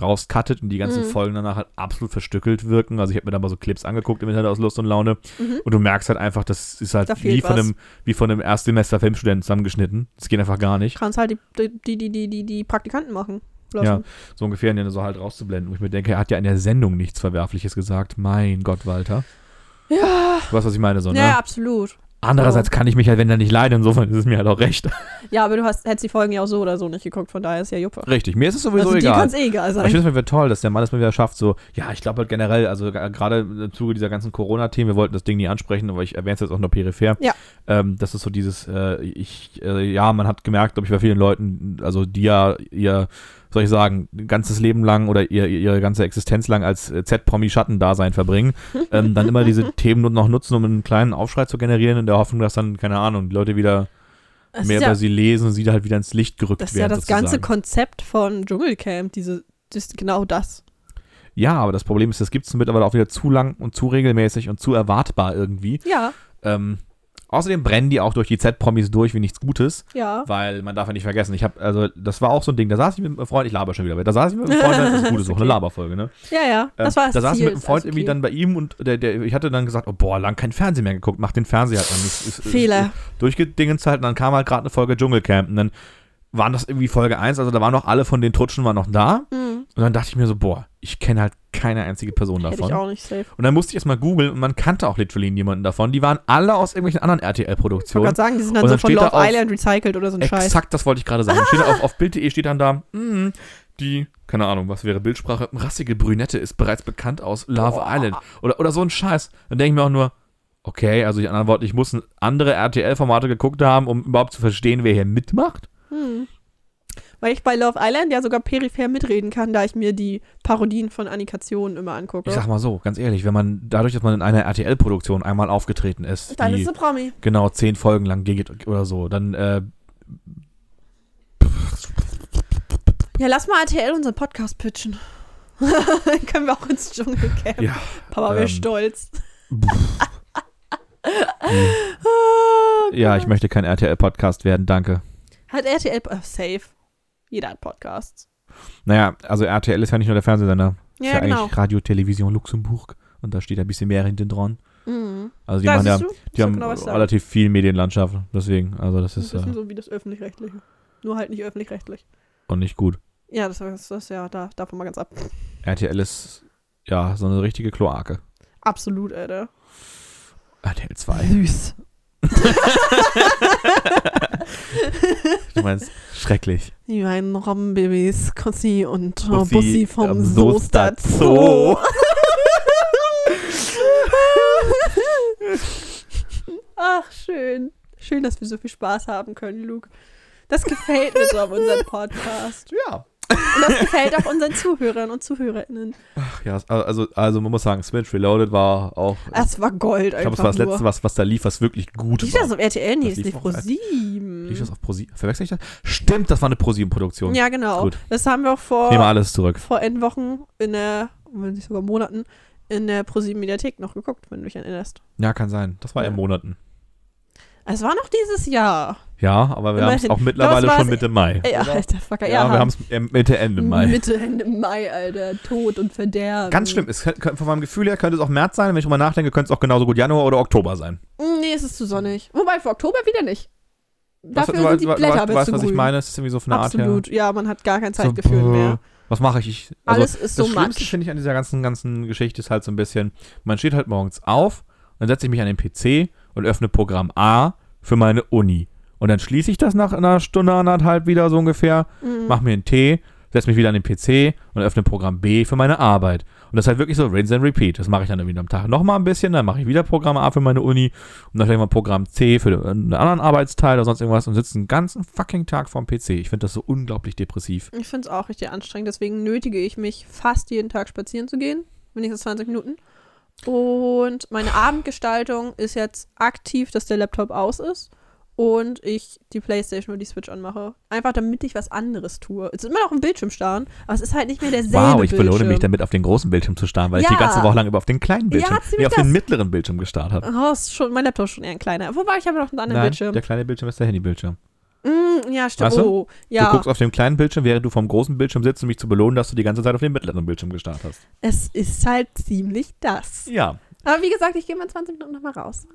rauscuttet und die ganzen Mhm. Folgen danach halt absolut verstückelt wirken. Also ich habe mir da mal so Clips angeguckt im Internet aus Lust und Laune Mhm. und du merkst halt einfach, das ist halt Da wie von, was. einem, wie von einem Erstsemester Filmstudenten zusammengeschnitten. Das geht einfach gar nicht. Kannst halt die, die, die, die, die, die Praktikanten machen. lassen. Ja. So ungefähr, und dann so halt rauszublenden. Wo ich mir denke, er hat ja in der Sendung nichts Verwerfliches gesagt. Mein Gott, Walter. Ja, Du weißt, was ich meine, so, ne? ja, absolut. Andererseits kann ich mich halt, wenn er nicht leiden, insofern ist es mir halt auch recht. Ja, aber du hast, hättest die Folgen ja auch so oder so nicht geguckt, von daher ist ja Juppe. Richtig, mir ist es sowieso also dir egal. kann es eh egal Aber ich sein. finde es wieder toll, dass der Mann es mal wieder schafft, so, ja, ich glaube halt generell, also g- gerade im Zuge dieser ganzen Corona-Themen, wir wollten das Ding nie ansprechen, aber ich erwähne es jetzt auch nur peripher. Ja. Ähm, das ist so dieses, äh, ich, äh, ja, man hat gemerkt, glaube ich, bei vielen Leuten, also die ja ihr, soll ich sagen, ganzes Leben lang oder ihr, ihre ganze Existenz lang als äh, Z-Promi-Schattendasein verbringen, ähm, dann immer diese Themen noch nutzen, um einen kleinen Aufschrei zu generieren, in der Hoffnung, dass dann, keine Ahnung, die Leute wieder Das mehr ist über ja, sie lesen und sie da halt wieder ins Licht gerückt das ist ja werden. das ganze sozusagen. Konzept von Dschungelcamp, diese, das ist genau das. Ja, aber das Problem ist, das gibt es mittlerweile auch wieder zu lang und zu regelmäßig und zu erwartbar irgendwie. Ja, Ähm, außerdem brennen die auch durch die Z-Promis durch wie nichts Gutes, ja. weil man darf ja nicht vergessen, ich habe, also das war auch so ein Ding, da saß ich mit einem Freund, ich laber schon wieder, aber da saß ich mit einem Freund, das ist gut, das ist auch eine. Laberfolge, ne? Ja, ja. Das Ähm, war das da saß ich mit einem Freund alles irgendwie okay. dann bei ihm und der, der, ich hatte dann gesagt, oh boah, lang kein Fernsehen mehr geguckt, mach den Fernseher halt. Ist, ist, Fehler. Durchgedingens halt und dann kam halt gerade eine Folge Dschungelcamp und dann waren das irgendwie Folge 1, also da waren noch alle von den Trutschen waren noch da Mhm. und dann dachte ich mir so, boah, ich kenne halt keine einzige Person Hätte davon. ich auch nicht safe. Und dann musste ich erstmal googeln und man kannte auch literally niemanden davon. Die waren alle aus irgendwelchen anderen Ich wollte RTL-Produktionen. gerade sagen, die sind dann Und so dann von da Love auf- Island recycelt oder so ein Scheiß. Exakt, das wollte ich gerade sagen. Steht auf, auf Bild.de steht dann da, mm, die, keine Ahnung, was wäre Bildsprache, rassige Brünette ist bereits bekannt aus Love Boah. Island. Oder, oder so ein Scheiß. Dann denke ich mir auch nur, okay, also in anderen Worten, ich muss andere RTL-Formate geguckt haben, um überhaupt zu verstehen, wer hier mitmacht. Hm. Weil ich bei Love Island ja sogar peripher mitreden kann, da ich mir die Parodien von Annikationen immer angucke. Ich sag mal so, ganz ehrlich, wenn man dadurch, dass man in einer RTL-Produktion einmal aufgetreten ist, Dann die ist sie Promi. genau zehn Folgen lang geht oder so, dann äh, Ja, lass mal RTL unseren Podcast pitchen. Dann können wir auch ins Dschungelcamp. ja, Papa wäre ähm, stolz. ja, ich möchte kein RTL-Podcast werden, danke. Hat RTL. Oh, safe. Jeder hat Podcasts. Naja, also RTL ist ja nicht nur der Fernsehsender. ist Ja, ja genau. eigentlich Radio Television Luxemburg. Und da steht ein bisschen mehr hinten dran. Mhm. Also die Da ja, die haben genau, relativ viel Medienlandschaft. Deswegen, also das Ein ist äh, bisschen so wie das Öffentlich-Rechtliche. Nur halt nicht öffentlich-rechtlich. auch nicht gut. Ja, das, das, das ja, da, davon mal ganz ab. RTL ist ja so eine richtige Kloake. Absolut, Alter. RTL 2. Süß. Du meinst schrecklich. Die meinen Robbenbabys, Cossi und Bussi Bussi vom am Soester Soester Zoo. Ach, schön. Schön, dass wir so viel Spaß haben können, Luke. Das gefällt mir so an unserem Podcast. Ja. Und das gefällt auch unseren Zuhörern und Zuhörerinnen. Ach ja, also, also man muss sagen, Switch Reloaded war auch. Es war Gold ich glaube, es war das nur. letzte, was, was da lief, was wirklich gut Lief war. das auf RTL? Nee, Das ist lief nicht auf Pro 7. Lief das auf ProSieben? Verwechsel ich das? Stimmt, das war eine ProSieben-Produktion. Ja, genau. Gut. Das haben wir auch vor, Ich nehme alles zurück. vor Endwochen in der, wenn nicht sogar Monaten, in der ProSieben Mediathek noch geguckt, wenn du dich erinnerst. Ja, kann sein. Das war Ja. in Monaten. Es war noch dieses Jahr. Ja, aber wir haben es auch mittlerweile schon Mitte Mai. Oder? Alter, fucker. ja, Ja, wir haben es Mitte, Ende Mai. Mitte, Ende Mai, Alter. Tod und Verderben. Ganz schlimm. Es könnte, von meinem Gefühl her könnte es auch März sein. Wenn ich drüber nachdenke, könnte es auch genauso gut Januar oder Oktober sein. Mm, Nee, es ist zu sonnig. Wobei, für Oktober wieder nicht. Was- Dafür du, sind die du, du, Blätter du, weißt, was ich grün. meine? Es ist irgendwie so von der Art Absolut. Ja, man hat gar kein her. Zeitgefühl so, mehr. Was mache ich? ich also, Alles ist so das Schlimmste matsch. finde ich an dieser ganzen, ganzen Geschichte ist halt so ein bisschen, man steht halt morgens auf, dann setze ich mich an den PC und öffne Programm A für meine Uni. Und dann schließe ich das nach einer Stunde, anderthalb wieder so ungefähr, Mhm. mache mir einen Tee, setze mich wieder an den PC und öffne Programm B für meine Arbeit. Und das ist halt wirklich so rinse and repeat. Das mache ich dann wieder am Tag nochmal ein bisschen, dann mache ich wieder Programm A für meine Uni und dann vielleicht mal Programm C für einen anderen Arbeitsteil oder sonst irgendwas und sitze den ganzen fucking Tag vorm PC. Ich finde das so unglaublich depressiv. Ich finde es auch richtig anstrengend. Deswegen nötige ich mich fast jeden Tag spazieren zu gehen. Wenigstens 20 Minuten. Und meine Abendgestaltung ist jetzt aktiv, dass der Laptop aus ist. Und ich die Playstation oder die Switch anmache. Einfach damit ich was anderes tue. Es ist immer noch ein Bildschirm starren, aber es ist halt nicht mehr derselbe Wow, ich Bildschirm. belohne mich damit, auf den großen Bildschirm zu starren, weil ich Ja. die ganze Woche lang über auf den kleinen Ja, Bildschirm, ziemlich nee, auf den das. mittleren Bildschirm gestarrt habe. Oh, ist schon, mein Laptop ist schon eher ein kleiner. Wobei, ich habe noch einen anderen Nein, Bildschirm. der kleine Bildschirm ist der Handybildschirm. Mm, Ja, stimmt. Weißt du? Oh, ja. Du guckst auf dem kleinen Bildschirm, während du vom großen Bildschirm sitzt, um mich zu belohnen, dass du die ganze Zeit auf dem mittleren Bildschirm gestarrt hast. Es ist halt ziemlich das. Ja. Aber wie gesagt, ich gehe mal 20 Minuten nochmal raus.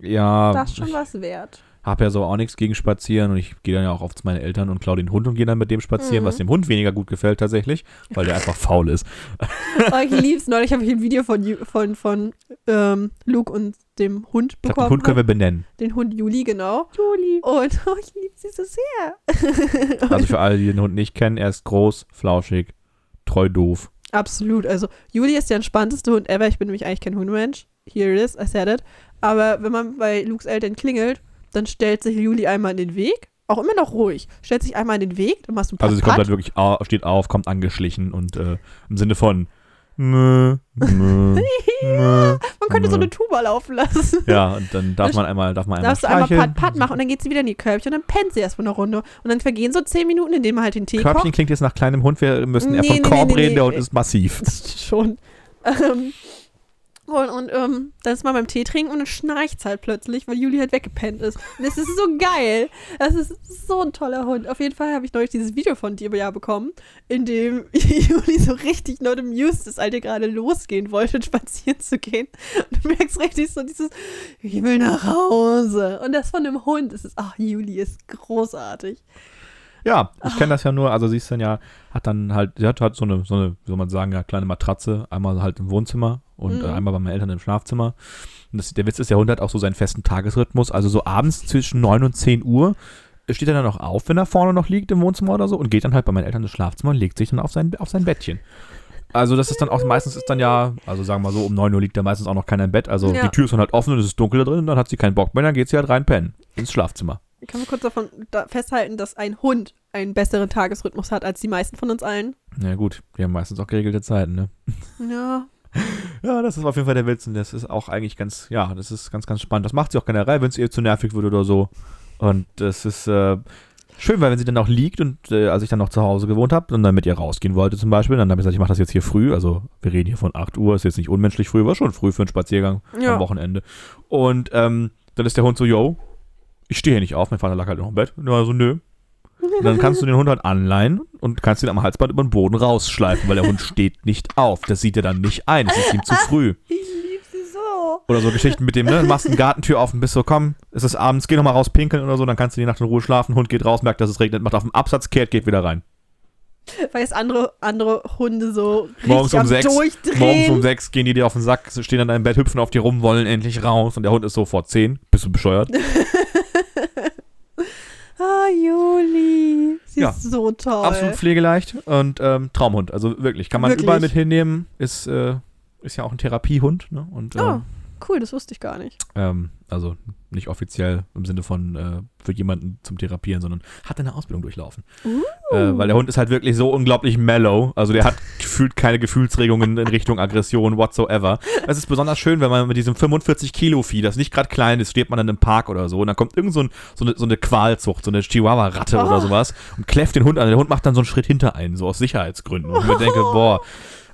Ja, Das ist schon ich was wert. Habe ja so auch nichts gegen Spazieren und ich gehe dann ja auch oft zu meinen Eltern und klaue den Hund und gehe dann mit dem spazieren, Mhm. was dem Hund weniger gut gefällt tatsächlich, weil der einfach faul ist. Oh, ich lieb's. Neulich habe ich ein Video von, von, von ähm, Luke und dem Hund Ich glaub, bekommen. den Hund können wir benennen. den Hund Juli, genau. Juli. Und oh, ich liebe sie so sehr. Also für alle, die den Hund nicht kennen, er ist groß, flauschig, treu doof. Absolut. Also, Juli ist der entspannteste Hund ever. Ich bin nämlich eigentlich kein Hundemensch. Here it is, I said it. Aber wenn man bei Lukes Eltern klingelt, dann stellt sich Juli einmal in den Weg. Auch immer noch ruhig. Stellt sich einmal in den Weg, dann machst du Also sie kommt Pat, halt wirklich, au- steht auf, kommt angeschlichen und äh, im Sinne von mö, mö, mö. Man könnte so Nö. eine Tuba laufen lassen. Ja, und dann darf man einmal, darf man einmal Darfst du einmal streicheln. Pat, Pat machen und dann geht sie wieder in die Körbchen und dann pennt sie erst für eine Runde. Und dann vergehen so zehn Minuten, indem man halt den Tee Körbchen kocht. klingt jetzt nach kleinem Hund, wir müssen eher Nee, von nee, Korb nee, reden, der. Hund ist massiv. Schon. Ähm, und und ähm, dann ist man beim Tee trinken und dann schnarcht halt plötzlich, weil Juli halt weggepennt ist. Und das ist so geil. Das ist so ein toller Hund. Auf jeden Fall habe ich neulich dieses Video von dir ja bekommen, in dem Juli so richtig not amused ist, als er gerade losgehen wollte, spazieren zu gehen. Und du merkst richtig so dieses, ich will nach Hause. Und das von einem Hund. Das ist, ach, Juli ist großartig. Ja, ich kenne das ja nur, also sie ist dann ja, hat dann halt, sie hat halt so eine, so eine, wie soll man sagen, ja, kleine Matratze, einmal halt im Wohnzimmer und Mhm. äh, einmal bei meinen Eltern im Schlafzimmer. Und das, der Witz ist, der Hund hat auch so seinen festen Tagesrhythmus, also so abends zwischen 9 und 10 Uhr steht er dann noch auf, wenn er vorne noch liegt im Wohnzimmer oder so und geht dann halt bei meinen Eltern ins Schlafzimmer und legt sich dann auf sein, auf sein Bettchen. Also das ist dann auch, meistens ist dann ja, also sagen wir mal so, um 9 Uhr liegt da meistens auch noch keiner im Bett, also Ja. die Tür ist dann halt offen und es ist dunkel da drin, dann hat sie keinen Bock mehr, dann geht sie halt rein pennen, ins Schlafzimmer. Kann man kurz davon da festhalten, dass ein Hund einen besseren Tagesrhythmus hat als die meisten von uns allen? Ja gut, die haben meistens auch geregelte Zeiten, ne? Ja. Ja, das ist auf jeden Fall der Witz und das ist auch eigentlich ganz, ja, das ist ganz, ganz spannend. Das macht sie auch generell, wenn es ihr zu nervig wird oder so. Und das ist äh, schön, weil wenn sie dann auch liegt und äh, als ich dann noch zu Hause gewohnt habe und dann mit ihr rausgehen wollte zum Beispiel, dann habe ich gesagt, ich mache das jetzt hier früh. Also wir reden hier von 8 Uhr, ist jetzt nicht unmenschlich früh, war schon früh für einen Spaziergang Ja. am Wochenende. Und ähm, dann ist der Hund so, yo, ich stehe hier nicht auf, mein Vater lag halt noch im Bett. Und war so, nö. Und dann kannst du den Hund halt anleihen und kannst ihn am Halsband über den Boden rausschleifen, weil der Hund steht nicht auf. Das sieht er dann nicht ein. Es ist ihm zu früh. Ich liebe sie so. Oder so Geschichten mit dem, ne? Du machst eine Gartentür auf und bist so, komm, es ist abends, geh nochmal raus pinkeln oder so, dann kannst du die Nacht in Ruhe schlafen, Hund geht raus, merkt, dass es regnet, macht auf den Absatz, kehrt, geht wieder rein. Weil es andere, andere Hunde so richtig Morgens um sechs, Durchdrehen. Morgens um sechs gehen die dir auf den Sack, stehen an deinem Bett, hüpfen auf dir rum, wollen endlich raus und der Hund ist sofort zehn. Bist du bescheuert? Ah, Juli. Sie Ja. ist so toll. Absolut pflegeleicht und ähm, Traumhund. Also wirklich, kann man Wirklich? überall mit hinnehmen. Ist, äh, ist ja auch ein Therapiehund, ne? Und äh, Oh, cool, das wusste ich gar nicht. ähm, also nicht offiziell im Sinne von äh, für jemanden zum Therapieren, sondern hat eine Ausbildung durchlaufen. Uh. Äh, weil der Hund ist halt wirklich so unglaublich mellow. Also der hat gefühlt keine Gefühlsregungen in Richtung Aggression whatsoever. Es ist besonders schön, wenn man mit diesem 45 Kilo Vieh, das nicht gerade klein ist, steht man dann im Park oder so und dann kommt irgend so, ein, so, eine, so eine Qualzucht, so eine Chihuahua-Ratte Oh. oder sowas und kläfft den Hund an. Der Hund macht dann so einen Schritt hinter einen, so aus Sicherheitsgründen. Und ich mir denke, boah,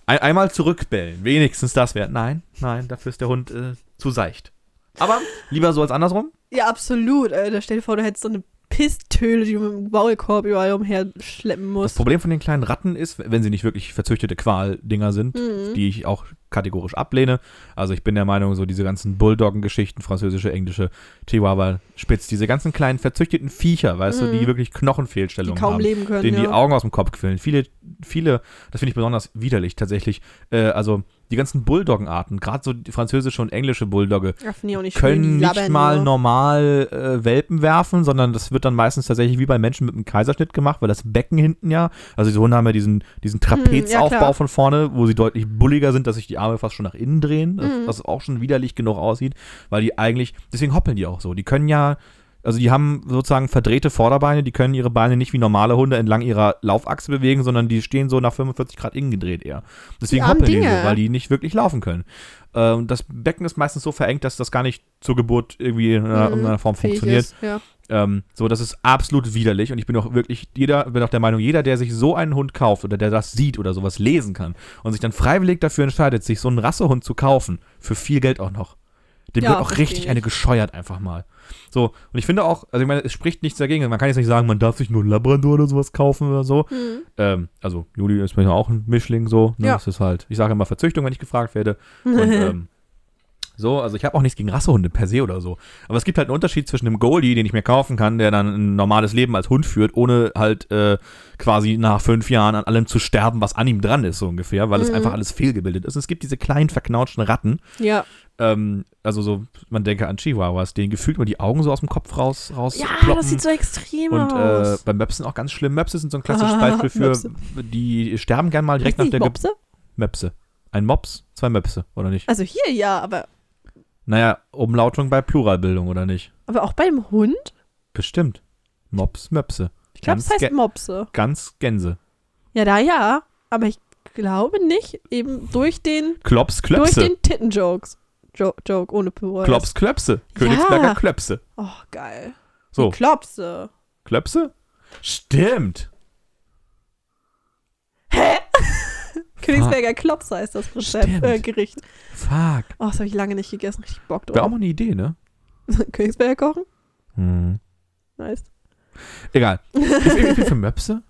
ein, einmal zurückbellen, wenigstens das wäre. Nein, nein, dafür ist der Hund äh, zu seicht. Aber lieber so als andersrum. Ja, absolut. Alter. Stell dir vor, du hättest so eine Pistöle, die du mit dem Maulkorb überall umherschleppen Das musst. Problem von den kleinen Ratten ist, wenn sie nicht wirklich verzüchtete Qualdinger sind, Mhm. die ich auch kategorisch ablehne. Also ich bin der Meinung, so diese ganzen Bulldoggen-Geschichten, französische, englische, Chihuahua, Spitz, diese ganzen kleinen verzüchteten Viecher, weißt du, Mhm. die wirklich die Knochenfehlstellungen kaum haben. leben können. denen ja. die Augen aus dem Kopf quillen. Viele, viele, das finde ich besonders widerlich tatsächlich. Äh, also die ganzen Bulldoggenarten, gerade so die französische und englische Bulldogge, Ja, nicht können. Die nicht mal nur. normal äh, Welpen werfen, sondern das wird dann meistens tatsächlich wie bei Menschen mit einem Kaiserschnitt gemacht, weil das Becken hinten ja, also diese Hunde haben ja diesen, diesen Trapezaufbau Hm, klar. von vorne, wo sie deutlich bulliger sind, dass sich die Arme fast schon nach innen drehen, das- Mhm. was auch schon widerlich genug aussieht, weil die eigentlich, deswegen hoppeln die auch so. Die können ja, also die haben sozusagen verdrehte Vorderbeine, die können ihre Beine nicht wie normale Hunde entlang ihrer Laufachse bewegen, sondern die stehen so nach 45 Grad innen gedreht eher. Deswegen Die hoppeln die so, Dinge. weil die nicht wirklich laufen können. Ähm, das Becken ist meistens so verengt, dass das gar nicht zur Geburt irgendwie in einer, Mhm, irgendeiner Form fähig funktioniert. Ist, ja. Ähm, so, das ist absolut widerlich und ich bin auch wirklich, jeder, bin auch der Meinung, jeder, der sich so einen Hund kauft oder der das sieht oder sowas lesen kann und sich dann freiwillig dafür entscheidet, sich so einen Rassehund zu kaufen, für viel Geld auch noch, Dem Ja, wird auch richtig ich. eine gescheuert einfach mal. So, und ich finde auch, also ich meine, es spricht nichts dagegen. Man kann jetzt nicht sagen, man darf sich nur Labrador oder sowas kaufen oder so. Hm. Ähm, also Juli ist mir ja auch ein Mischling so. Ne? Ja. Das ist halt, ich sage immer Verzüchtung, wenn ich gefragt werde. Und, ähm, so, also ich habe auch nichts gegen Rassehunde per se oder so. Aber es gibt halt einen Unterschied zwischen einem Goldie, den ich mir kaufen kann, der dann ein normales Leben als Hund führt, ohne halt äh, quasi nach fünf Jahren an allem zu sterben, was an ihm dran ist, so ungefähr, weil es Mhm. einfach alles fehlgebildet ist. Und es gibt diese kleinen verknautschten Ratten, Ja. Ähm, also so, man denke an Chihuahuas, denen gefühlt nur die Augen so aus dem Kopf raus, raus Ja, ploppen. das sieht so extrem Und äh, aus. bei Möpsen auch ganz schlimm. Möpse sind so ein klassisches Ah, Beispiel für, Möpse. die sterben gern mal direkt nach der. Mopse? Möpse. Ein Mops, zwei Möpse, oder nicht? Also hier ja, aber, Naja, Umlautung bei Pluralbildung, oder nicht? aber auch beim Hund? Bestimmt. Mops, Möpse. Ich glaube, es heißt Mopse. Ganz Gänse. Ja, da ja. Aber ich glaube nicht, eben durch den, Klops, durch Klöpse. den Titten-Jokes. Jo Joke ohne Plural. Klops, Klöpse. Königsberger Klöpse. Oh, geil. So, Klopse. Klöpse? Stimmt. Königsberger Klops heißt das Rezept, äh, Gericht. Fuck. Oh, das habe ich lange nicht gegessen. Richtig Bock Wäre auch drauf. mal eine Idee, ne? Königsberger kochen? Hm. Nice. Egal. Ist irgendwie für Möpse?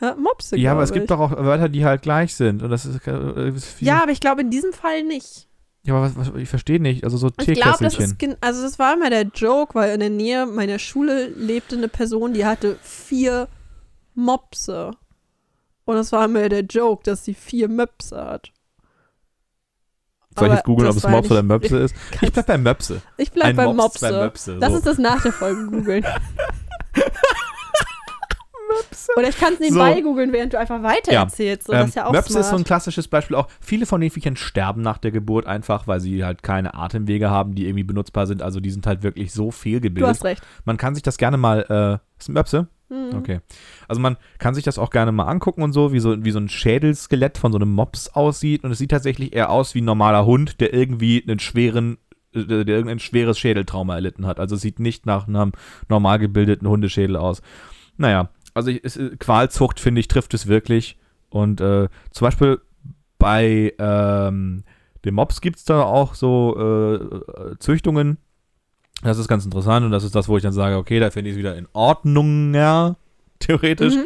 Ha, Mopse, Ja, aber es gibt ich. doch auch Wörter, die halt gleich sind. Und das ist, äh, ist viel. Ja, aber ich glaube in diesem Fall nicht. Ja, aber was, was, ich verstehe nicht. Also so Ich glaube, das ist, also das war immer der Joke, weil in der Nähe meiner Schule lebte eine Person, die hatte vier Mopse. Und das war immer der Joke, dass sie vier Möpse hat. Soll ich jetzt googeln, ob das es war Mops oder Möpse ist? Ich bleib bei Möpse. Ich bleib Ein bei Mops, Mopse. Möpse. Lass so. uns das nach der Folge googeln. Oder ich kann es So. nebenbei googeln, während du einfach weiter Ja. erzählst. So, Ähm, ja auch Möpse smart. ist so ein klassisches Beispiel auch. Viele von den Viechern sterben nach der Geburt einfach, weil sie halt keine Atemwege haben, die irgendwie benutzbar sind. Also die sind halt wirklich so du fehlgebildet. hast recht. Man kann sich das gerne mal, äh, ist ein Möpse? Hm. Okay. Also man kann sich das auch gerne mal angucken und so, wie so, wie so ein Schädelskelett von so einem Mops aussieht. Und es sieht tatsächlich eher aus wie ein normaler Hund, der irgendwie einen schweren, äh, der irgendein schweres Schädeltrauma erlitten hat. Also es sieht nicht nach einem normal gebildeten Hundeschädel aus. Naja, also ich, es, äh, Qualzucht, finde ich, trifft es wirklich. Und äh, zum Beispiel bei ähm, dem Mops gibt es da auch so äh, Züchtungen. Das ist ganz interessant und das ist das, wo ich dann sage, okay, da finde ich es wieder in Ordnung, ja, theoretisch. Mhm.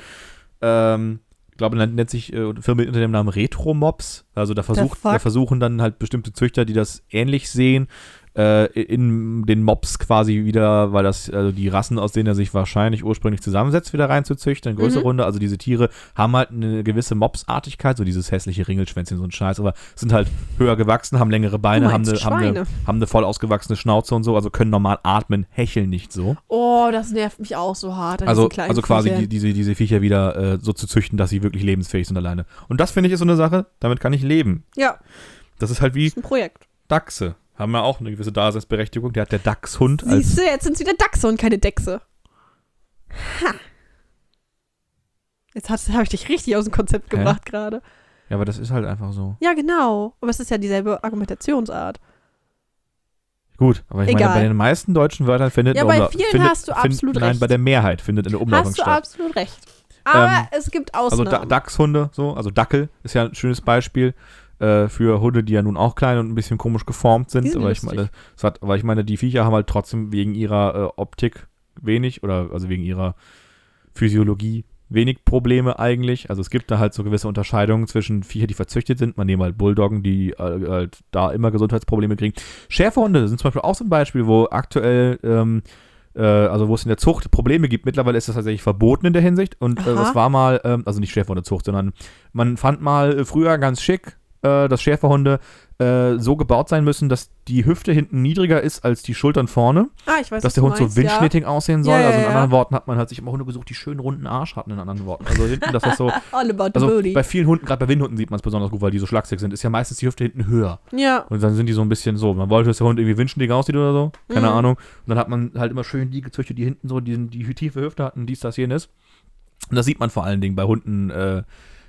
Ähm, ich glaube, nennt, nennt sich äh, Firma unter dem Namen Retro Mops. Also da, versucht, da versuchen dann halt bestimmte Züchter, die das ähnlich sehen, äh, in den Mops quasi wieder, weil das, also die Rassen, aus denen er sich wahrscheinlich ursprünglich zusammensetzt, wieder reinzuzüchten, eine größere Mhm. Runde. Also diese Tiere haben halt eine gewisse Mopsartigkeit, so dieses hässliche Ringelschwänzchen, so ein Scheiß, aber sind halt höher gewachsen, haben längere Beine, haben eine, haben, eine, haben eine voll ausgewachsene Schnauze und so, also können normal atmen, hecheln nicht so. Oh, das nervt mich auch so hart. Also, also quasi die, diese, diese Viecher wieder äh, so zu züchten, dass sie wirklich lebensfähig sind alleine. Und das finde ich ist so eine Sache, damit kann ich leben. Ja, Das ist halt wie ist ein Projekt. Dachse. Haben wir auch eine gewisse Daseinsberechtigung. Der hat der Dachshund als. Siehst du, jetzt sind es wieder Dachse und keine Dechse. Ha. Jetzt habe ich dich richtig aus dem Konzept gebracht gerade. Ja, aber das ist halt einfach so. Ja, genau. Aber es ist ja dieselbe Argumentationsart. Gut, aber ich meine, Egal. bei den meisten deutschen Wörtern findet Ja, bei vielen findet, hast du find- absolut Nein, recht. bei der Mehrheit findet eine Umlautung Hast du statt. absolut recht. Aber Ähm, es gibt Also Ausnahmen. da Dachshunde, so, also Dackel ist ja ein schönes Beispiel äh, für Hunde, die ja nun auch klein und ein bisschen komisch geformt sind. Sind aber ich meine, es hat, aber ich meine, die Viecher haben halt trotzdem wegen ihrer äh, Optik wenig oder also wegen ihrer Physiologie wenig Probleme eigentlich. Also es gibt da halt so gewisse Unterscheidungen zwischen Viecher, die verzüchtet sind. Man nehme halt Bulldoggen, die äh, halt da immer Gesundheitsprobleme kriegen. Schäferhunde sind zum Beispiel auch so ein Beispiel, wo aktuell ähm, äh, also wo es in der Zucht Probleme gibt. Mittlerweile ist das tatsächlich verboten in der Hinsicht. Und äh, das war mal, ähm, also nicht Schäferhundezucht, sondern man fand mal äh, früher ganz schick, äh, dass Schäferhunde äh, so gebaut sein müssen, dass die Hüfte hinten niedriger ist als die Schultern vorne. ah, ich weiß, dass der Hund so meinst, ja. windschnittig aussehen soll. Ja, ja, also in ja. anderen Worten hat man halt sich immer Hunde gesucht, die schön runden Arsch hatten, in anderen Worten. Also hinten, dass das so. All about the Also booty. bei vielen Hunden, gerade bei Windhunden sieht man es besonders gut, weil die so schlaksig sind, ist ja meistens die Hüfte hinten höher. Ja, Und dann sind die so ein bisschen so. Man wollte, dass der Hund irgendwie windschnittig aussieht oder so. Keine Mhm. Ahnung. Und dann hat man halt immer schön die gezüchtet, die hinten so die, die tiefe Hüfte hatten, dies, das, jenes. Und das sieht man vor allen Dingen bei Hunden, äh,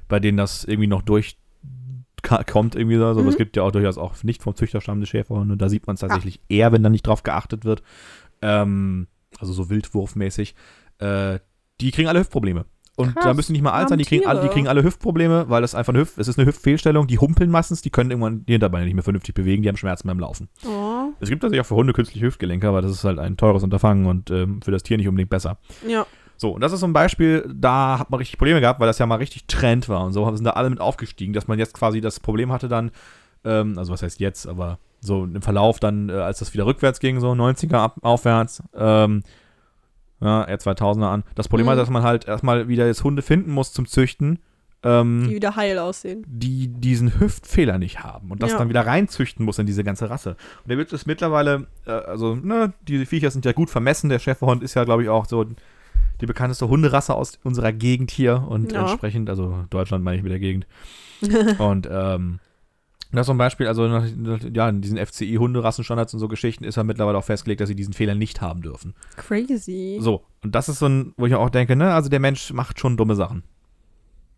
bei denen das irgendwie noch durch kommt irgendwie so. Aber Mhm. es gibt ja auch durchaus auch nicht vom Züchter stammende Schäferhunde. Da sieht man es tatsächlich eher, wenn da nicht drauf geachtet wird. Ähm, also so wildwurfmäßig. Äh, die kriegen alle Hüftprobleme. Und Krass, da müssen nicht mal alt sein, die kriegen, alle, die kriegen alle Hüftprobleme, weil das einfach eine Hüft, es ist eine Hüftfehlstellung, die humpeln meistens, die können irgendwann die Hinterbeine nicht mehr vernünftig bewegen, die haben Schmerzen beim Laufen. Oh. Es gibt tatsächlich auch für Hunde künstliche Hüftgelenke, aber das ist halt ein teures Unterfangen und ähm, für das Tier nicht unbedingt besser. Ja. So, und das ist so ein Beispiel, da hat man richtig Probleme gehabt, weil das ja mal richtig Trend war und so sind da alle mit aufgestiegen, dass man jetzt quasi das Problem hatte dann, ähm, also was heißt jetzt, aber so im Verlauf dann, äh, als das wieder rückwärts ging, so 90er ab, aufwärts, ähm, ja, eher 2000er an. Das Problem Mhm. war, dass man halt erstmal wieder jetzt Hunde finden muss zum Züchten, ähm, Die wieder heil aussehen. die diesen Hüftfehler nicht haben und das Ja. dann wieder reinzüchten muss in diese ganze Rasse. Und der wird es mittlerweile, äh, also, ne, diese Viecher sind ja gut vermessen. Der Schäferhund ist ja, glaube ich, auch so die bekannteste Hunderasse aus unserer Gegend hier und Ja. entsprechend, also Deutschland meine ich mit der Gegend. und ähm, das ist so ein Beispiel, also nach- ja, in diesen FCI-Hunderassenstandards und so Geschichten ist ja mittlerweile auch festgelegt, dass sie diesen Fehler nicht haben dürfen. Crazy. So, und das ist so ein, wo ich auch denke, ne, also der Mensch macht schon dumme Sachen.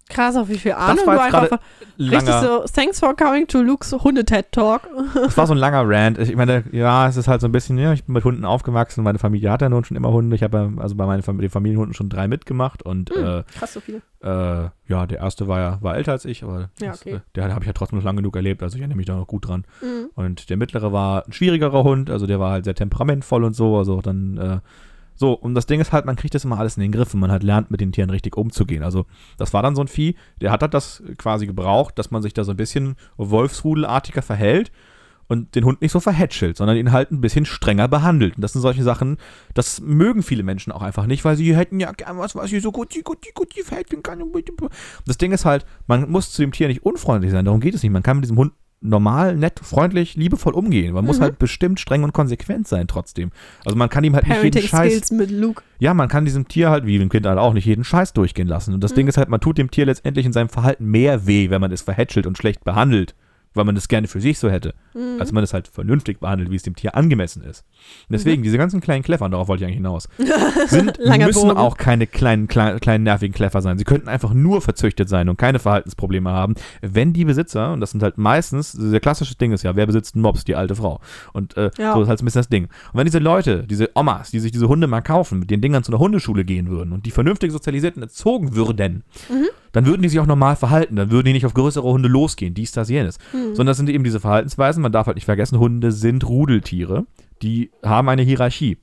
Krass, auf wie viel Ahnung war du einfach richtig so, thanks for coming to Luke's Hunde-TED-Talk. Das war so ein langer Rant. Ich meine, ja, es ist halt so ein bisschen, ja, ich bin mit Hunden aufgewachsen. Meine Familie hat ja nun schon immer Hunde. Ich habe also bei meinen den Familienhunden schon drei mitgemacht und Hm, krass, so viele. äh, äh, ja, der erste war ja war älter als ich, aber Ja, das, okay. äh, der habe ich ja trotzdem noch lange genug erlebt. Also ich erinnere mich da noch gut dran. Mhm. Und der mittlere war ein schwierigerer Hund, also der war halt sehr temperamentvoll und so. Also dann äh, so, und das Ding ist halt, man kriegt das immer alles in den Griff und man halt lernt, mit den Tieren richtig umzugehen. Also, das war dann so ein Vieh, der hat halt das quasi gebraucht, dass man sich da so ein bisschen Wolfsrudelartiger verhält und den Hund nicht so verhätschelt, sondern ihn halt ein bisschen strenger behandelt. Und das sind solche Sachen, das mögen viele Menschen auch einfach nicht, weil sie hätten ja gern was, was sie so gut, gut, gut. Und Das Ding ist halt, man muss zu dem Tier nicht unfreundlich sein, darum geht es nicht. Man kann mit diesem Hund normal, nett, freundlich, liebevoll umgehen. Man muss Mhm. halt bestimmt streng und konsequent sein trotzdem. Also man kann ihm halt nicht jeden Parenting Scheiß Skills mit Luke. ja, man kann diesem Tier halt, wie dem Kind halt auch, nicht jeden Scheiß durchgehen lassen. Und das Mhm. Ding ist halt, man tut dem Tier letztendlich in seinem Verhalten mehr weh, wenn man es verhätschelt und schlecht behandelt, weil man es gerne für sich so hätte, Mhm. als man es halt vernünftig behandelt, wie es dem Tier angemessen ist. Und deswegen, diese ganzen kleinen Kleffern, darauf wollte ich eigentlich hinaus, sind, müssen Bogen. auch keine kleinen, kleinen, kleinen nervigen Kleffer sein. Sie könnten einfach nur verzüchtet sein und keine Verhaltensprobleme haben, wenn die Besitzer, und das sind halt meistens, der klassische Ding ist ja, wer besitzt einen Mops? Die alte Frau. Und äh, Ja. so ist halt ein bisschen das Ding. Und wenn diese Leute, diese Omas, die sich diese Hunde mal kaufen, mit den Dingern zu einer Hundeschule gehen würden und die vernünftig sozialisiert und erzogen würden, Mhm. Dann würden die sich auch normal verhalten. Dann würden die nicht auf größere Hunde losgehen, dies, das, jenes. Mhm. Sondern das sind eben diese Verhaltensweisen. Man darf halt nicht vergessen, Hunde sind Rudeltiere. Die haben eine Hierarchie.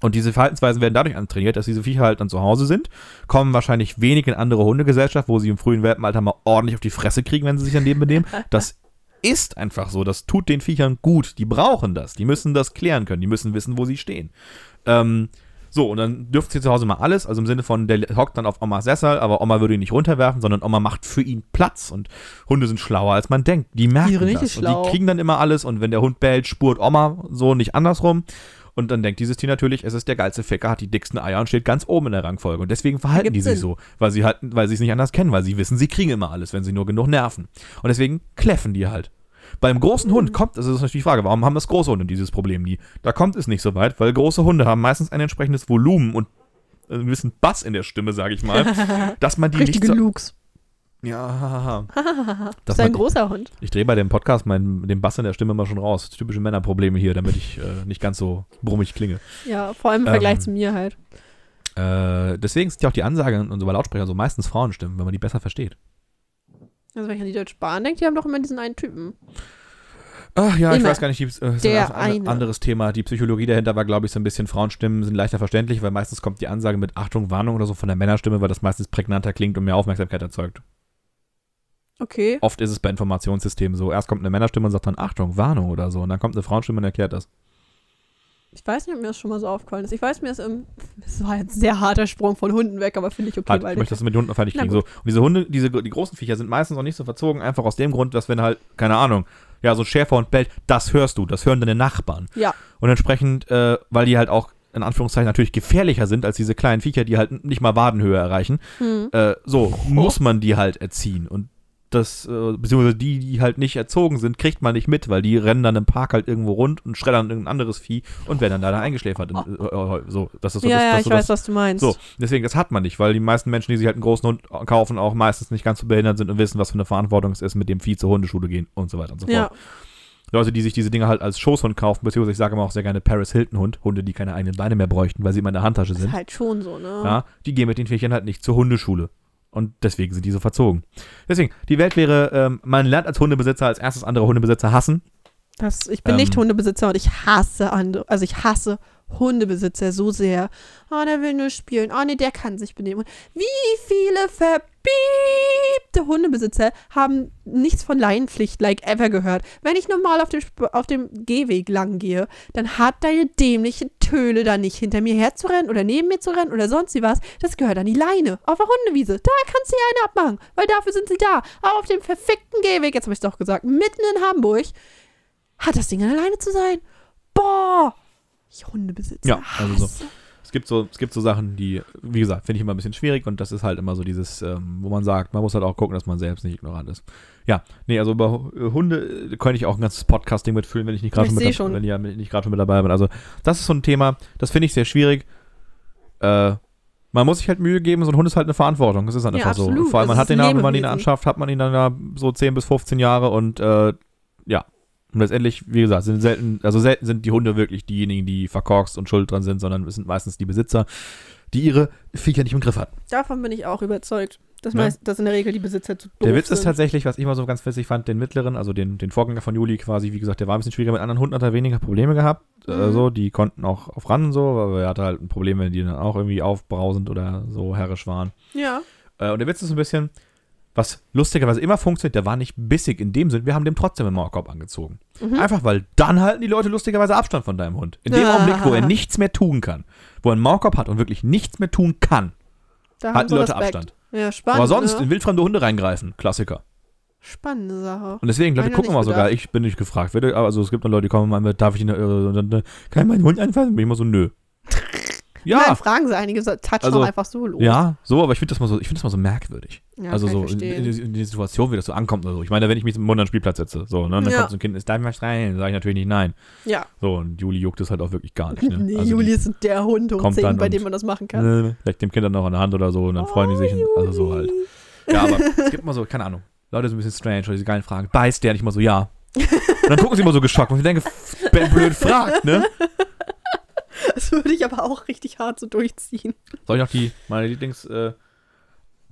Und diese Verhaltensweisen werden dadurch antrainiert, dass diese Viecher halt dann zu Hause sind, kommen wahrscheinlich wenig in andere Hundegesellschaft, wo sie im frühen Welpenalter mal ordentlich auf die Fresse kriegen, wenn sie sich daneben benehmen. Das ist einfach so. Das tut den Viechern gut. Die brauchen das. Die müssen das klären können. Die müssen wissen, wo sie stehen. Ähm, so, und dann dürfen sie zu Hause mal alles, also im Sinne von, der hockt dann auf Omas Sessel, aber Oma würde ihn nicht runterwerfen, sondern Oma macht für ihn Platz. Und Hunde sind schlauer, als man denkt. Die merken nicht das. Und die kriegen dann immer alles und wenn der Hund bellt, spurt Oma so, nicht andersrum. Und dann denkt dieses Tier natürlich, es ist der geilste Ficker, hat die dicksten Eier und steht ganz oben in der Rangfolge. Und deswegen verhalten die sich Sinn. so, weil sie halt, weil sie es nicht anders kennen, weil sie wissen, sie kriegen immer alles, wenn sie nur genug nerven. Und deswegen kläffen die halt. Beim großen Hund kommt, das ist natürlich die Frage, warum haben das große Hunde dieses Problem nie? Da kommt es nicht so weit, weil große Hunde haben meistens ein entsprechendes Volumen und einen gewissen Bass in der Stimme, sage ich mal, dass man die Richtige nicht so, Lukes. ja, Das ist ein großer Hund. ich drehe bei dem Podcast meinen, den Bass in der Stimme mal schon raus. Typische Männerprobleme hier, damit ich äh, nicht ganz so brummig klinge. Ja, vor allem im Vergleich Ähm, zu mir halt. Äh, deswegen sind ja auch die Ansagen und so bei Lautsprechern so meistens Frauenstimmen, wenn man die besser versteht. Also wenn ich an die Deutsche Bahn denke, die haben doch immer diesen einen Typen. Ach ja, ich Immer. weiß gar nicht, die, äh, ist Der ein eine. anderes Thema. Die Psychologie dahinter war, glaube ich, so ein bisschen Frauenstimmen sind leichter verständlich, weil meistens kommt die Ansage mit Achtung, Warnung oder so von der Männerstimme, weil das meistens prägnanter klingt und mehr Aufmerksamkeit erzeugt. Okay. Oft ist es bei Informationssystemen so. Erst kommt eine Männerstimme und sagt dann Achtung, Warnung oder so. Und dann kommt eine Frauenstimme und erklärt das. Ich weiß nicht, ob mir das schon mal so aufgefallen ist. Ich weiß, mir ist im. Das war jetzt ein sehr harter Sprung von Hunden weg, aber finde ich okay, weil ich möchte das mit den Hunden fertig kriegen. So. Und diese Hunde, diese, die großen Viecher sind meistens auch nicht so verzogen, einfach aus dem Grund, dass wenn halt, keine Ahnung, ja, so ein Schäferhund bellt, das hörst du, das hören deine Nachbarn. Ja. Und entsprechend, äh, weil die halt auch in Anführungszeichen natürlich gefährlicher sind als diese kleinen Viecher, die halt nicht mal Wadenhöhe erreichen, Hm. äh, so muss man die halt erziehen. Und das, äh, beziehungsweise die, die halt nicht erzogen sind, kriegt man nicht mit, weil die rennen dann im Park halt irgendwo rund und schreddern irgendein anderes Vieh und werden dann leider eingeschläfert. In, äh, so, das ist so ja, das, ja, das, ich so weiß, das, was du meinst. so, deswegen, das hat man nicht, weil die meisten Menschen, die sich halt einen großen Hund kaufen, auch meistens nicht ganz so behindert sind und wissen, was für eine Verantwortung es ist, mit dem Vieh zur Hundeschule gehen und so weiter und so fort. Ja. Leute, die sich diese Dinge halt als Schoßhund kaufen, beziehungsweise ich sage immer auch sehr gerne Paris Hilton Hund, Hunde, die keine eigenen Beine mehr bräuchten, weil sie immer in der Handtasche Ist sind. halt schon so, ne? Ja, die gehen mit den Viechern halt nicht zur Hundeschule. Und deswegen sind die so verzogen. Deswegen, die Welt wäre, ähm, man lernt als Hundebesitzer als erstes andere Hundebesitzer hassen. Das, ich bin Ähm. nicht Hundebesitzer und ich hasse andere, also ich hasse Hundebesitzer so sehr. Oh, der will nur spielen. Oh, nee, der kann sich benehmen. Wie viele verbiebte Hundebesitzer haben nichts von Leinenpflicht like ever gehört? Wenn ich normal auf dem, Sp- auf dem Gehweg lang gehe, dann hat deine dämliche Töle da nicht hinter mir herzurennen oder neben mir zu rennen oder sonst wie was. Das gehört an die Leine. Auf der Hundewiese. Da kannst du eine abmachen, weil dafür sind sie da. Aber auf dem verfickten Gehweg, jetzt habe ich es doch gesagt, mitten in Hamburg, hat das Ding alleine zu sein? Boah! Ich Hundebesitzer. Ja, also so. Es gibt so, es gibt so Sachen, die, wie gesagt, finde ich immer ein bisschen schwierig und das ist halt immer so dieses, ähm, wo man sagt, man muss halt auch gucken, dass man selbst nicht ignorant ist. Ja, nee, also über äh, Hunde äh, könnte ich auch ein ganzes Podcasting mitfüllen, wenn ich nicht gerade schon, mit, schon. wenn ich nicht gerade schon mit dabei bin. Also das ist so ein Thema, das finde ich sehr schwierig. Äh, man muss sich halt Mühe geben, so ein Hund ist halt eine Verantwortung. Das ist halt Ja, einfach so. absolut. Vor allem, man hat den wenn man ihn anschafft, hat man ihn dann ja so 10 bis 15 Jahre und äh, ja. Und letztendlich, wie gesagt, sind selten, also selten sind die Hunde wirklich diejenigen, die verkorkst und schuld dran sind, sondern es sind meistens die Besitzer, die ihre Viecher nicht im Griff hatten. Davon bin ich auch überzeugt. Dass, Ja. meist, dass in der Regel die Besitzer zu doof Der Witz sind. ist tatsächlich, was ich immer so ganz witzig fand, den mittleren, also den, den Vorgänger von Juli quasi, wie gesagt, der war ein bisschen schwieriger mit anderen Hunden, hat er weniger Probleme gehabt. Äh, Mhm. so, die konnten auch auf ran und so, aber er hatte halt ein Problem, wenn die dann auch irgendwie aufbrausend oder so herrisch waren. Ja. Äh, und der Witz ist ein bisschen, was lustigerweise immer funktioniert, der war nicht bissig in dem Sinn, wir haben dem trotzdem einen Maulkorb angezogen. Mhm. Einfach weil dann halten die Leute lustigerweise Abstand von deinem Hund. In dem Ah. Augenblick, wo er nichts mehr tun kann, wo er einen Maulkorb hat und wirklich nichts mehr tun kann, Da halten die Leute Respekt. Abstand. Ja, spannend. Aber sonst ne? in wildfremde Hunde reingreifen, Klassiker. Spannende Sache. Und deswegen, Leute gucken nicht immer sogar, ich bin nicht gefragt. Also es gibt dann Leute, die kommen und meinen, darf ich ihn, äh, dann, äh, kann ich meinen Hund anfassen? Bin ich immer so, nö. Ja, Nein, fragen sie einige, so- touchen Also, auch einfach so los. ja, so, aber ich finde das mal so, ich finde das mal so merkwürdig. Ja, also so in, in, in die Situation, wie das so ankommt oder so. Ich meine, wenn ich mich mit dem Hund an den Spielplatz setze, so, ne, dann Ja. kommt so ein Kind, ist darf ich mal streicheln? Sage ich natürlich nicht nein. ja. So, und Juli juckt es halt auch wirklich gar nicht. Ne? nee, also Juli ist der Hund hoch kommt 10, dann bei dem man das machen kann. Ne, vielleicht dem Kind dann noch an der Hand oder so und dann freuen die sich. und- Also so halt. Ja, aber es gibt immer so, keine Ahnung. Leute sind ein bisschen strange oder diese geilen Fragen. Beißt der nicht mal so, ja. Und dann gucken sie immer so geschockt und ich denke, blöd fragt, ne? Das würde ich aber auch richtig hart so durchziehen. Soll ich noch die, meine Lieblings, äh,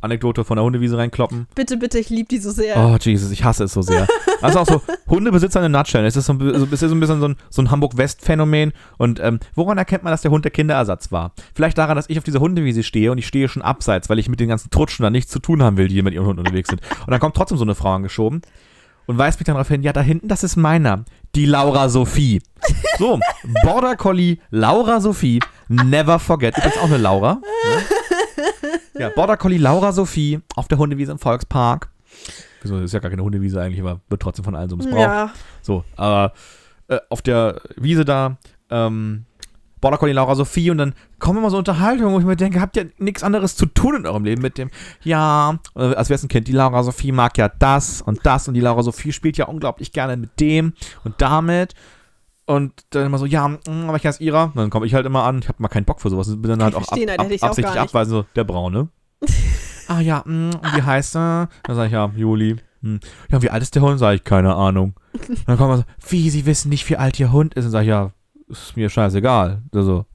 Anekdote von der Hundewiese reinkloppen? Bitte, bitte, ich liebe die so sehr. Oh, Jesus, ich hasse es so sehr. Also auch so, Hundebesitzer in a nutshell. Es ist so, ein so, es ist so ein bisschen so ein, so ein Hamburg-West-Phänomen. Und ähm, woran erkennt man, dass der Hund der Kinderersatz war? Vielleicht daran, dass ich auf dieser Hundewiese stehe und ich stehe schon abseits, weil ich mit den ganzen Trutschen da nichts zu tun haben will, die hier mit ihrem Hund unterwegs sind. Und dann kommt trotzdem so eine Frau angeschoben und weist mich dann darauf hin, ja, da hinten, das ist meiner. Die Laura Sophie. So, Border Collie Laura Sophie. Never forget. Übrigens auch eine Laura. Ne? Ja, Border Collie Laura Sophie auf der Hundewiese im Volkspark. Wieso, das ist ja gar keine Hundewiese eigentlich, aber wird trotzdem von allen so missbraucht. ja. So, aber äh, auf der Wiese da, ähm, Border Collie Laura Sophie und dann kommen immer so Unterhaltungen, wo ich mir denke, habt ihr nichts anderes zu tun in eurem Leben mit dem, ja, äh, als wäre es ein Kind, die Laura Sophie mag ja das und das und die Laura Sophie spielt ja unglaublich gerne mit dem und damit. Und dann immer so, ja, mm, aber ich heiße Ira. Und dann komme ich halt immer an, ich habe mal keinen Bock für sowas. Bin dann halt ich auch ab, ab, auch absichtlich abweisen, so, der Braune. ah ja, mm, und wie heißt er? Dann sage ich, ja, Juli. Hm. Ja, wie alt ist der Hund? Sage ich, keine Ahnung. Und dann kommt man so, wie, Sie wissen nicht, wie alt Ihr Hund ist? Und sage ich, ja, ist mir scheißegal. Also,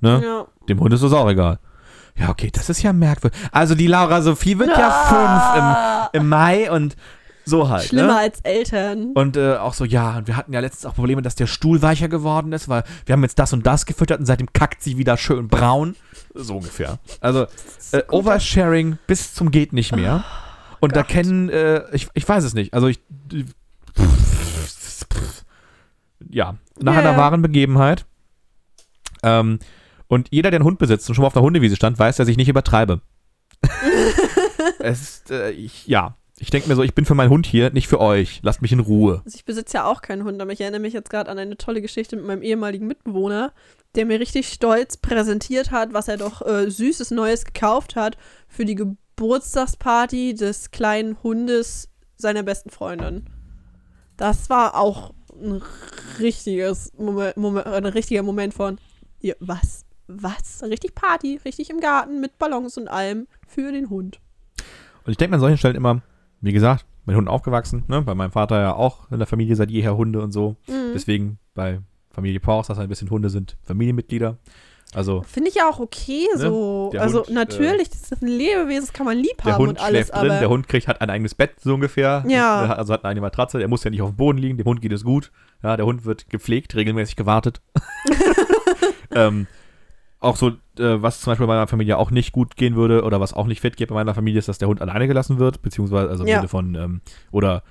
ne? ja. Dem Hund ist das auch egal. Ja, okay, das ist ja merkwürdig. Also die Laura Sophie wird ja Ah. fünf im, im Mai und so halt. Schlimmer ne? als Eltern. Und äh, auch so, ja, und wir hatten ja letztens auch Probleme, dass der Stuhl weicher geworden ist, weil wir haben jetzt das und das gefüttert und seitdem kackt sie wieder schön braun. So ungefähr. Also äh, Oversharing bis zum geht nicht mehr. und da Gott. kennen, äh, ich, ich weiß es nicht. Also ich. Ja, nach Ja, einer wahren Begebenheit. Ähm, und jeder, der einen Hund besitzt und schon mal auf der Hundewiese stand, weiß, dass ich nicht übertreibe. es ist, äh, ich, ja. Ich denke mir so, ich bin für meinen Hund hier, nicht für euch. Lasst mich in Ruhe. Also ich besitze ja auch keinen Hund, aber ich erinnere mich jetzt gerade an eine tolle Geschichte mit meinem ehemaligen Mitbewohner, der mir richtig stolz präsentiert hat, was er doch äh, Süßes Neues gekauft hat für die Geburtstagsparty des kleinen Hundes seiner besten Freundin. Das war auch ein richtiges Moment, Moment, ein richtiger Moment von, ja, was? Was? Richtig Party, richtig im Garten mit Ballons und allem für den Hund. Und ich denke an solchen Stellen immer, wie gesagt, mit Hunden aufgewachsen, ne? Bei meinem Vater ja auch in der Familie seit jeher Hunde und so. Mhm. Deswegen bei Familie Paus, dass ein bisschen Hunde sind Familienmitglieder. Also Finde ich ja auch okay Ne? so. Der also Hund, äh, natürlich, das ist ein Lebewesen, das kann man lieb der haben Hund und alles, schläft drin, aber der Hund kriegt hat ein eigenes Bett so ungefähr. Ja. Der Also hat eine eigene Matratze, der muss ja nicht auf dem Boden liegen, dem Hund geht es gut. Ja, der Hund wird gepflegt, regelmäßig gewartet. ähm, auch so, äh, was zum Beispiel bei meiner Familie auch nicht gut gehen würde oder was auch nicht fit geht bei meiner Familie, ist, dass der Hund alleine gelassen wird, beziehungsweise also im Ja. Sinne von, ähm, oder,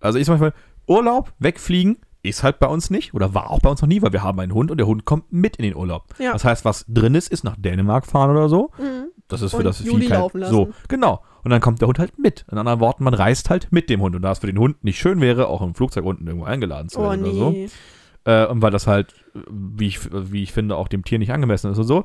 also ich sag mal, Urlaub, wegfliegen, ist halt bei uns nicht oder war auch bei uns noch nie, weil wir haben einen Hund und der Hund kommt mit in den Urlaub. Ja. Das heißt, was drin ist, ist nach Dänemark fahren oder so. Mhm. Das ist für Und das Juli Vieh kein. So, genau. Und dann kommt der Hund halt mit. In anderen Worten, man reist halt mit dem Hund. Und da es für den Hund nicht schön wäre, auch im Flugzeug unten irgendwo eingeladen zu Oh werden oder so. Äh, und weil das halt, wie ich, wie ich finde, auch dem Tier nicht angemessen ist und so,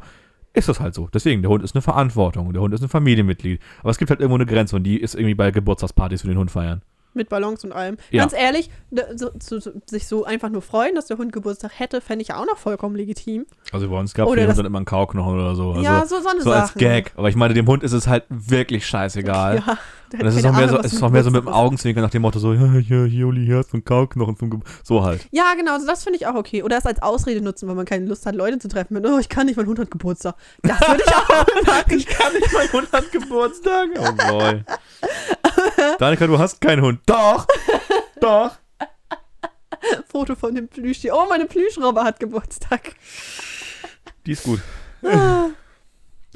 ist das halt so. Deswegen, der Hund ist eine Verantwortung der Hund ist ein Familienmitglied. Aber es gibt halt irgendwo eine Grenze und die ist irgendwie bei Geburtstagspartys für den Hund feiern. Mit Ballons und allem. Ja. Ganz ehrlich, so, so, so, sich so einfach nur freuen, dass der Hund Geburtstag hätte, fände ich ja auch noch vollkommen legitim. Also bei uns gab es den Hund dann immer einen Kauknochen oder so. Also, ja, so, so eine so als Sachen. Gag. Aber ich meine, dem Hund ist es halt wirklich scheißegal. Ja, Und es ist auch mehr so, es ist auch mehr so mit dem. Augenzwinkern nach dem Motto so, ja, hier, Juli, hier hast du einen Kauknochen zum Ge So halt. Ja, genau, also das finde ich auch okay. Oder es als Ausrede nutzen, weil man keine Lust hat, Leute zu treffen. Mit, oh, ich kann nicht, mein Hund hat Geburtstag. Das würde ich auch machen. Ich kann nicht, mein Hund hat Geburtstag. Oh boy. Danika, du hast keinen Hund. Doch. Doch. Foto von dem Plüschtier. Oh, meine Plüschrobbe hat Geburtstag. Die ist gut.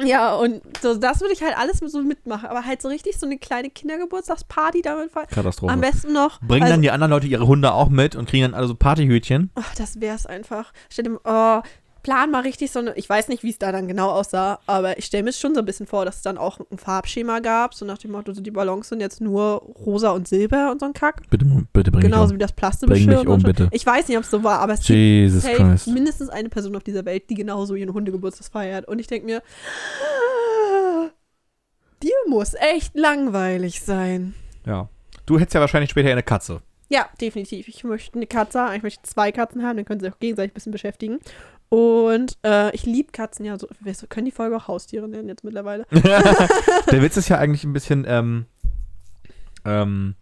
Ja, und so, das würde ich halt alles so mitmachen. Aber halt so richtig so eine kleine Kindergeburtstagsparty damit. Katastrophe. Am besten noch. Bringen also, dann die anderen Leute ihre Hunde auch mit und kriegen dann alle so Partyhütchen. Ach, das wär's einfach. Stell dir oh, plan mal richtig so eine. Ich weiß nicht, wie es da dann genau aussah, aber ich stelle mir schon so ein bisschen vor, dass es dann auch ein Farbschema gab. So nach dem Motto, so die Ballons sind jetzt nur rosa und silber und so ein Kack. Bitte, bitte bring Genauso mich wie das Bring Plastikgeschirr. mich um, bitte. Ich weiß nicht, ob es so war, aber es um. gibt Jesus safe Christ. mindestens eine Person auf dieser Welt, die genauso ihren Hundegeburtstag feiert. Und ich denke mir, dir muss echt langweilig sein. Ja. Du hättest ja wahrscheinlich später eine Katze. Ja, definitiv. Ich möchte eine Katze haben. Ich möchte zwei Katzen haben, dann können sie sich auch gegenseitig ein bisschen beschäftigen. Und äh, ich liebe Katzen ja so. Wir können die Folge auch Haustiere nennen jetzt mittlerweile. Der Witz ist ja eigentlich ein bisschen, ähm, ähm,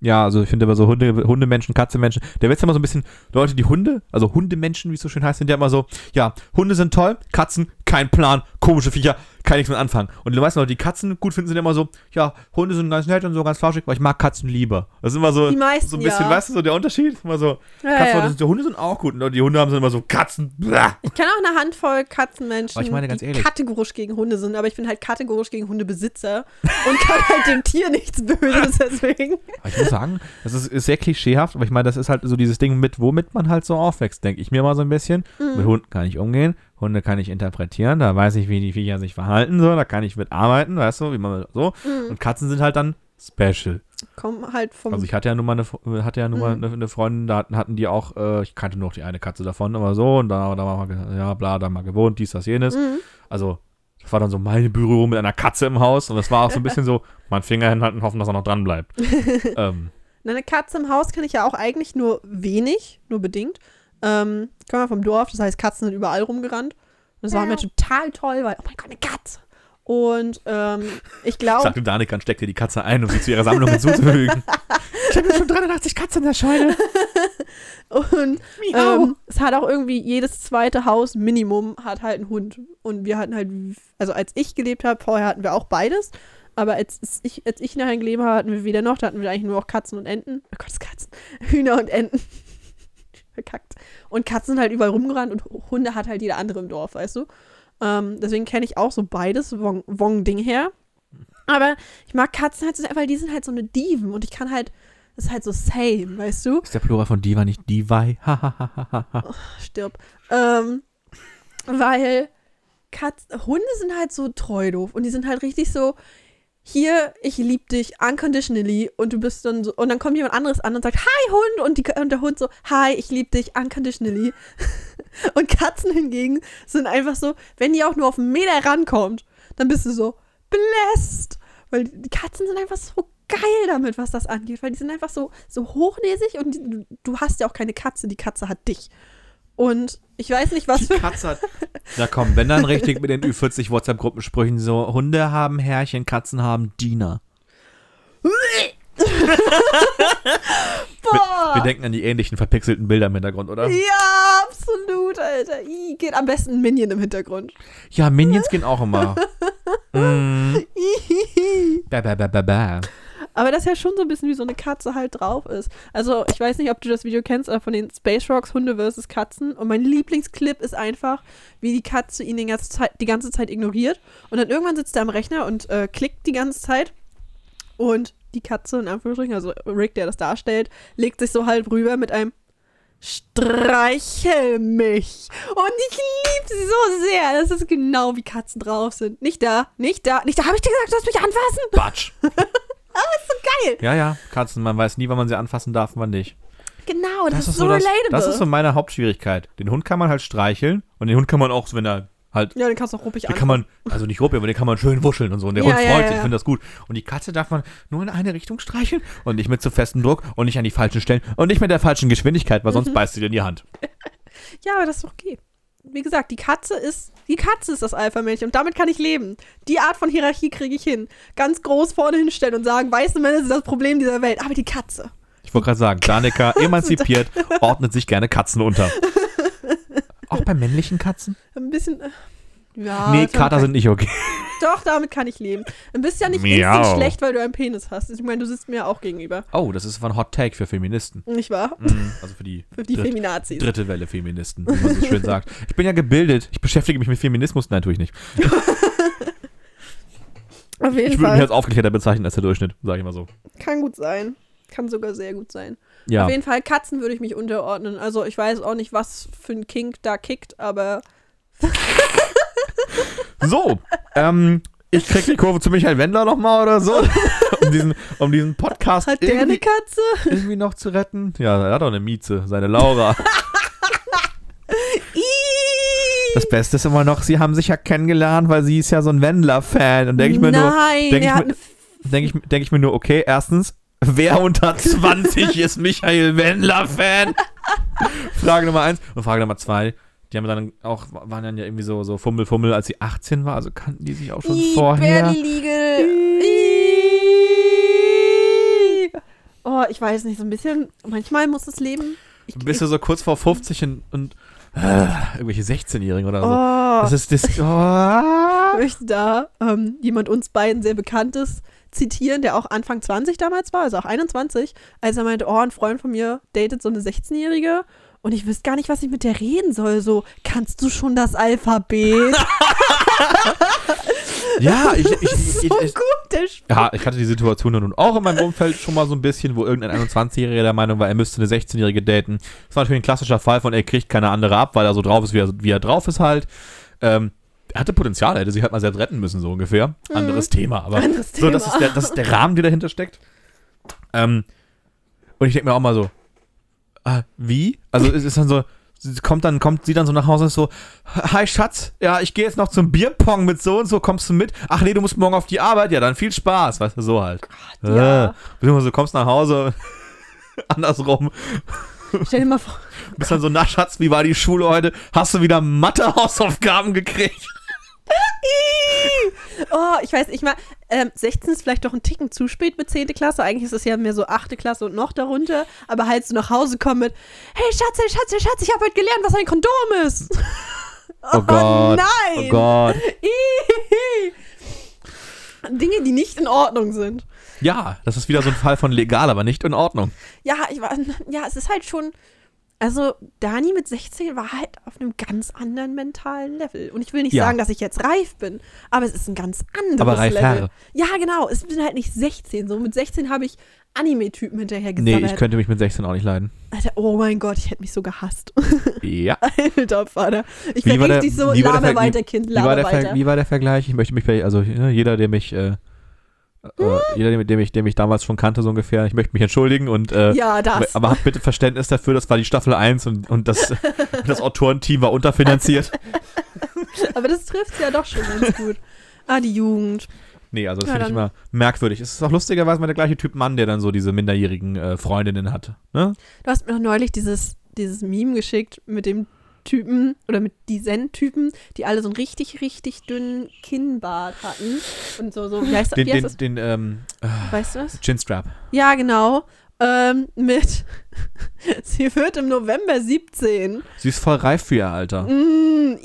ja, also ich finde immer so Hunde, Hundemenschen, Katzenmenschen, der Witz ist immer so ein bisschen, Leute, die Hunde, also Hundemenschen, wie es so schön heißt, sind ja immer so, ja, Hunde sind toll, Katzen, kein Plan, komische Viecher, kann nichts mit anfangen. Und die meisten Leute, die Katzen gut finden, sind immer so, ja, Hunde sind ganz nett und so ganz flauschig, aber ich mag Katzen lieber. Das ist immer so, Die meisten, so ein bisschen, ja. weißt du, so der Unterschied? Immer so, Ja, Katzen, ja. Sind, die Hunde sind auch gut und die Hunde haben sind immer so, Katzen, blah. Ich kenne auch eine Handvoll Katzenmenschen, Aber ich meine ganz die ehrlich. kategorisch gegen Hunde sind, aber ich bin halt kategorisch gegen Hundebesitzer und kann halt dem Tier nichts Böses deswegen. Aber ich muss sagen, das ist, ist sehr klischeehaft, aber ich meine, das ist halt so dieses Ding, mit womit man halt so aufwächst, denke ich mir mal so ein bisschen. Mhm. Mit Hunden kann ich umgehen, Hunde kann ich interpretieren, da weiß ich, wie die Viecher sich verhalten, so, da kann ich mitarbeiten, weißt du, wie man so. Mhm. Und Katzen sind halt dann special. Kommen halt vom. Also ich hatte ja nun mal eine, hatte ja mal Mhm. eine, eine Freundin, da hatten, hatten die auch, äh, ich kannte nur noch die eine Katze davon, aber so, und da, da war mal, ja, bla, da mal gewohnt, dies, das, jenes. Mhm. Also, das war dann so meine Berührung mit einer Katze im Haus und das war auch so ein bisschen so, mein Finger hinhalten, hoffen, dass er noch dran bleibt. ähm, Eine Katze im Haus kenne ich ja auch eigentlich nur wenig, nur bedingt. Ähm, ich komme ja vom Dorf, das heißt, Katzen sind überall rumgerannt. Und das war mir total toll, weil, oh mein Gott, eine Katze. Und ähm, ich glaube, sagte Danica und steckte die Katze ein, um sie zu ihrer Sammlung hinzuzufügen. ich habe schon 380 Katzen in der Scheune. und ähm, es hat auch irgendwie jedes zweite Haus Minimum hat halt einen Hund. Und wir hatten halt, also als ich gelebt habe, vorher hatten wir auch beides. Aber als ich, als ich nachher gelebt habe, hatten wir weder noch, da hatten wir eigentlich nur auch Katzen und Enten. Oh Gott, Katzen. Hühner und Enten. Verkackt. Und Katzen sind halt überall rumgerannt und Hunde hat halt jeder andere im Dorf, weißt du? Ähm, deswegen kenne ich auch so beides, Wong- Wong-Ding her. Aber ich mag Katzen halt so sehr, weil die sind halt so eine Diven und ich kann halt, das ist halt so same, weißt du? Ist der Plural von Diva nicht Divai? Hahaha. stirb. Ähm, weil Katz Hunde sind halt so treu doof und die sind halt richtig so, hier, ich lieb dich unconditionally und du bist dann so, und dann kommt jemand anderes an und sagt, hi Hund und, die, und der Hund so, hi, ich lieb dich unconditionally. und Katzen hingegen sind einfach so, wenn die auch nur auf einen Meter rankommt, dann bist du so, blessed. Weil die Katzen sind einfach so geil damit, was das angeht, weil die sind einfach so, so hochnäsig und die, du hast ja auch keine Katze, die Katze hat dich. Und ich weiß nicht, was Die für. Katze hat. Na komm, wenn dann richtig mit den Ü40 WhatsApp-Gruppensprüchen so: Hunde haben Herrchen, Katzen haben Diener. Boah. Wir denken an die ähnlichen verpixelten Bilder im Hintergrund, oder? ja, absolut, Alter. I, geht am besten ein Minion im Hintergrund. Ja, Minions gehen auch immer. mm. Ba, ba, ba, ba, ba. Aber das ist ja schon so ein bisschen wie so eine Katze halt drauf ist. Also, ich weiß nicht, ob du das Video kennst, aber von den Space Rocks Hunde versus Katzen. Und mein Lieblingsclip ist einfach, wie die Katze ihn die ganze Zeit, die ganze Zeit ignoriert. Und dann irgendwann sitzt er am Rechner und äh, klickt die ganze Zeit. Und die Katze, in Anführungsstrichen, also Rick, der das darstellt, legt sich so halb rüber mit einem Streichel mich. Und ich liebe sie so sehr. Das ist genau wie Katzen drauf sind. Nicht da, nicht da, nicht da. Habe ich dir gesagt, du sollst mich anfassen? Batsch. Geil. Ja, ja, Katzen, man weiß nie, wann man sie anfassen darf und wann nicht. Genau, das, ist, ist so das, relatable. das ist so meine Hauptschwierigkeit. Den Hund kann man halt streicheln und den Hund kann man auch, wenn er halt ja, den kannst du auch ruppig Den an. kann man, also nicht ruppig, aber den kann man schön wuscheln und so. Und der Ja, Hund freut ja, sich, ja. findet das gut. Und die Katze darf man nur in eine Richtung streicheln und nicht mit zu festem Druck und nicht an die falschen Stellen und nicht mit der falschen Geschwindigkeit, weil sonst Mhm. beißt sie dir in die Hand. Ja, aber das ist okay. Wie gesagt, die Katze ist, die Katze ist das Alpha-Männchen und damit kann ich leben. Die Art von Hierarchie kriege ich hin. Ganz groß vorne hinstellen und sagen, weiße Männer sind das Problem dieser Welt. Aber die Katze. Ich wollte gerade sagen, Danica, emanzipiert, ordnet sich gerne Katzen unter. Auch bei männlichen Katzen? Ein bisschen. äh, Ja. nee, Kater sind nicht okay. Doch, damit kann ich leben. Dann bist du ja nicht Miau. instant schlecht, weil du einen Penis hast. Ich meine, du sitzt mir ja auch gegenüber. Oh, das ist ein Hot Take für Feministen. Nicht wahr? Mm, Also für die, Für die dritt- Feminazis. dritte Welle Feministen, wie man so schön sagt. Ich bin ja gebildet. Ich beschäftige mich mit Feminismus. Nein, tue ich nicht. Auf jeden Ich würde mich als aufgeklärter bezeichnen als der Durchschnitt, sage ich mal so. Kann gut sein. Kann sogar sehr gut sein. Ja. Auf jeden Fall, Katzen würde ich mich unterordnen. Also, ich weiß auch nicht, was für ein Kink da kickt, aber So, ähm, ich krieg die Kurve zu Michael Wendler nochmal oder so, um diesen, um diesen Podcast hat der eine irgendwie, Katze? irgendwie noch zu retten. Ja, er hat auch eine Mieze, seine Laura. Das Beste ist immer noch, sie haben sich ja kennengelernt, weil sie ist ja so ein Wendler-Fan. Und denke ich mir nur, Nein, denk ich er hat mir- eine denke ich, denk ich mir nur, okay, erstens, wer unter 20 ist Michael Wendler-Fan? Frage Nummer eins. Und Frage Nummer zwei, die haben dann auch, waren dann ja irgendwie so, so Fummel, Fummel, als sie 18 war, also kannten die sich auch schon Ih, vorher. Legal. Ih. Oh, ich weiß nicht, so ein bisschen. Manchmal muss das Leben. Ich, Bist du so kurz vor 50 und, und äh, irgendwelche 16-Jährigen oder so. oh, Das ist das. ich Oh. möchte da ähm, jemand uns beiden sehr bekanntes zitieren, der auch Anfang 20 damals war, also auch 21, als er meinte, oh, ein Freund von mir datet so eine 16-Jährige und ich wüsste gar nicht, was ich mit der reden soll. So, kannst du schon das Alphabet? Ja, ich, ich, ich, so ich, ich, gut, der Spruch. ja, ich hatte die Situation nun auch in meinem Umfeld schon mal so ein bisschen, wo irgendein 21-Jähriger der Meinung war, er müsste eine 16-Jährige daten. Das war natürlich ein klassischer Fall von, er kriegt keine andere ab, weil er so drauf ist, wie er, wie er drauf ist halt. Ähm, er hatte Potenzial, er hätte sich halt mal selbst retten müssen, so ungefähr. Anderes Thema, aber Mhm. Anderes so, das Thema. ist, der, das ist der Rahmen, der dahinter steckt. Ähm, und ich denke mir auch mal so, ah, wie? Also es ist dann so, sie kommt dann, kommt sie dann so nach Hause und ist so, hi Schatz, ja, ich gehe jetzt noch zum Bierpong mit so und so, kommst du mit? Ach nee, du musst morgen auf die Arbeit, ja, dann viel Spaß, weißt du, so halt. ja. Äh, beziehungsweise du kommst nach Hause, andersrum, Stell dir mal vor, bist dann so, na Schatz, wie war die Schule heute? Hast du wieder Mathe-Hausaufgaben gekriegt? Oh, ich weiß, ich mal, ähm, 16 ist vielleicht doch ein Ticken zu spät mit 10. Klasse. Eigentlich ist es ja mehr so 8. Klasse und noch darunter. Aber halt so nach Hause kommen mit, hey Schatz, hey Schatz, hey Schatz, ich habe heute gelernt, was ein Kondom ist. Oh Gott, nein. oh Gott. Dinge, die nicht in Ordnung sind. Ja, das ist wieder so ein Fall von legal, aber nicht in Ordnung. Ja, ich war, ja, es ist halt schon, also Dani mit 16 war halt auf einem ganz anderen mentalen Level. Und ich will nicht Ja. sagen, dass ich jetzt reif bin, aber es ist ein ganz anderes Aber reif Level. Herr. Ja, genau. Es bin halt nicht 16. So mit 16 habe ich Anime-Typen hinterher Nee, gesammelt. ich könnte mich mit 16 auch nicht leiden. Alter, oh mein Gott, ich hätte mich so gehasst. Ja. Alter Vater. Ich Wie war der- richtig so, wie laber weiter, Kind, Wie war, laber der Ver weiter. wie war der Vergleich? Ich möchte mich bei, also ne, jeder, der mich, äh, äh, jeder, der, der mich, der mich damals schon kannte, so ungefähr, ich möchte mich entschuldigen und äh, ja, das. aber habt bitte Verständnis dafür, das war die Staffel 1 und, und das, das Autorenteam war unterfinanziert. Aber das trifft ja doch schon ganz gut. Ah, die Jugend. Nee, also das Ja, finde ich immer merkwürdig. Es ist auch lustigerweise mal der gleiche Typ Mann, der dann so diese minderjährigen äh, Freundinnen hat. Ne? Du hast mir doch neulich dieses, dieses Meme geschickt mit dem Typen oder mit diesen Typen, die alle so einen richtig, richtig dünnen Kinnbart hatten. Und so, so, wie heißt, Den, wie heißt den, das? den ähm, äh, Weißt du was? Chinstrap. Ja, genau. Ähm, mit, sie wird im November 17. Sie ist voll reif für ihr Alter. Mm,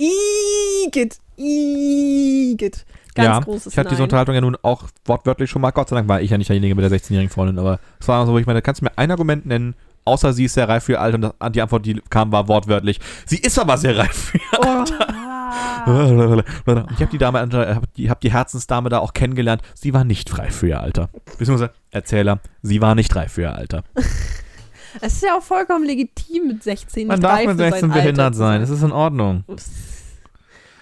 Igitt, Igitt. Ganz ja, großes ich hatte diese. Unterhaltung ja nun auch wortwörtlich schon mal. Gott sei Dank war ich ja nicht derjenige mit der 16-jährigen Freundin, aber es war so, wo ich meine, kannst du mir ein Argument nennen, außer sie ist sehr reif für ihr Alter und die Antwort, die kam, war wortwörtlich. Sie ist aber sehr reif für ihr Oh, Und ich habe die Dame, äh, hab die, hab die Herzensdame da auch kennengelernt. Sie war nicht frei für ihr Alter. Beziehungsweise Erzähler, sie war nicht reif für ihr Alter. es ist ja auch vollkommen legitim mit 16 Man darf mit für sein 16 Alter behindert sein, das ist in Ordnung.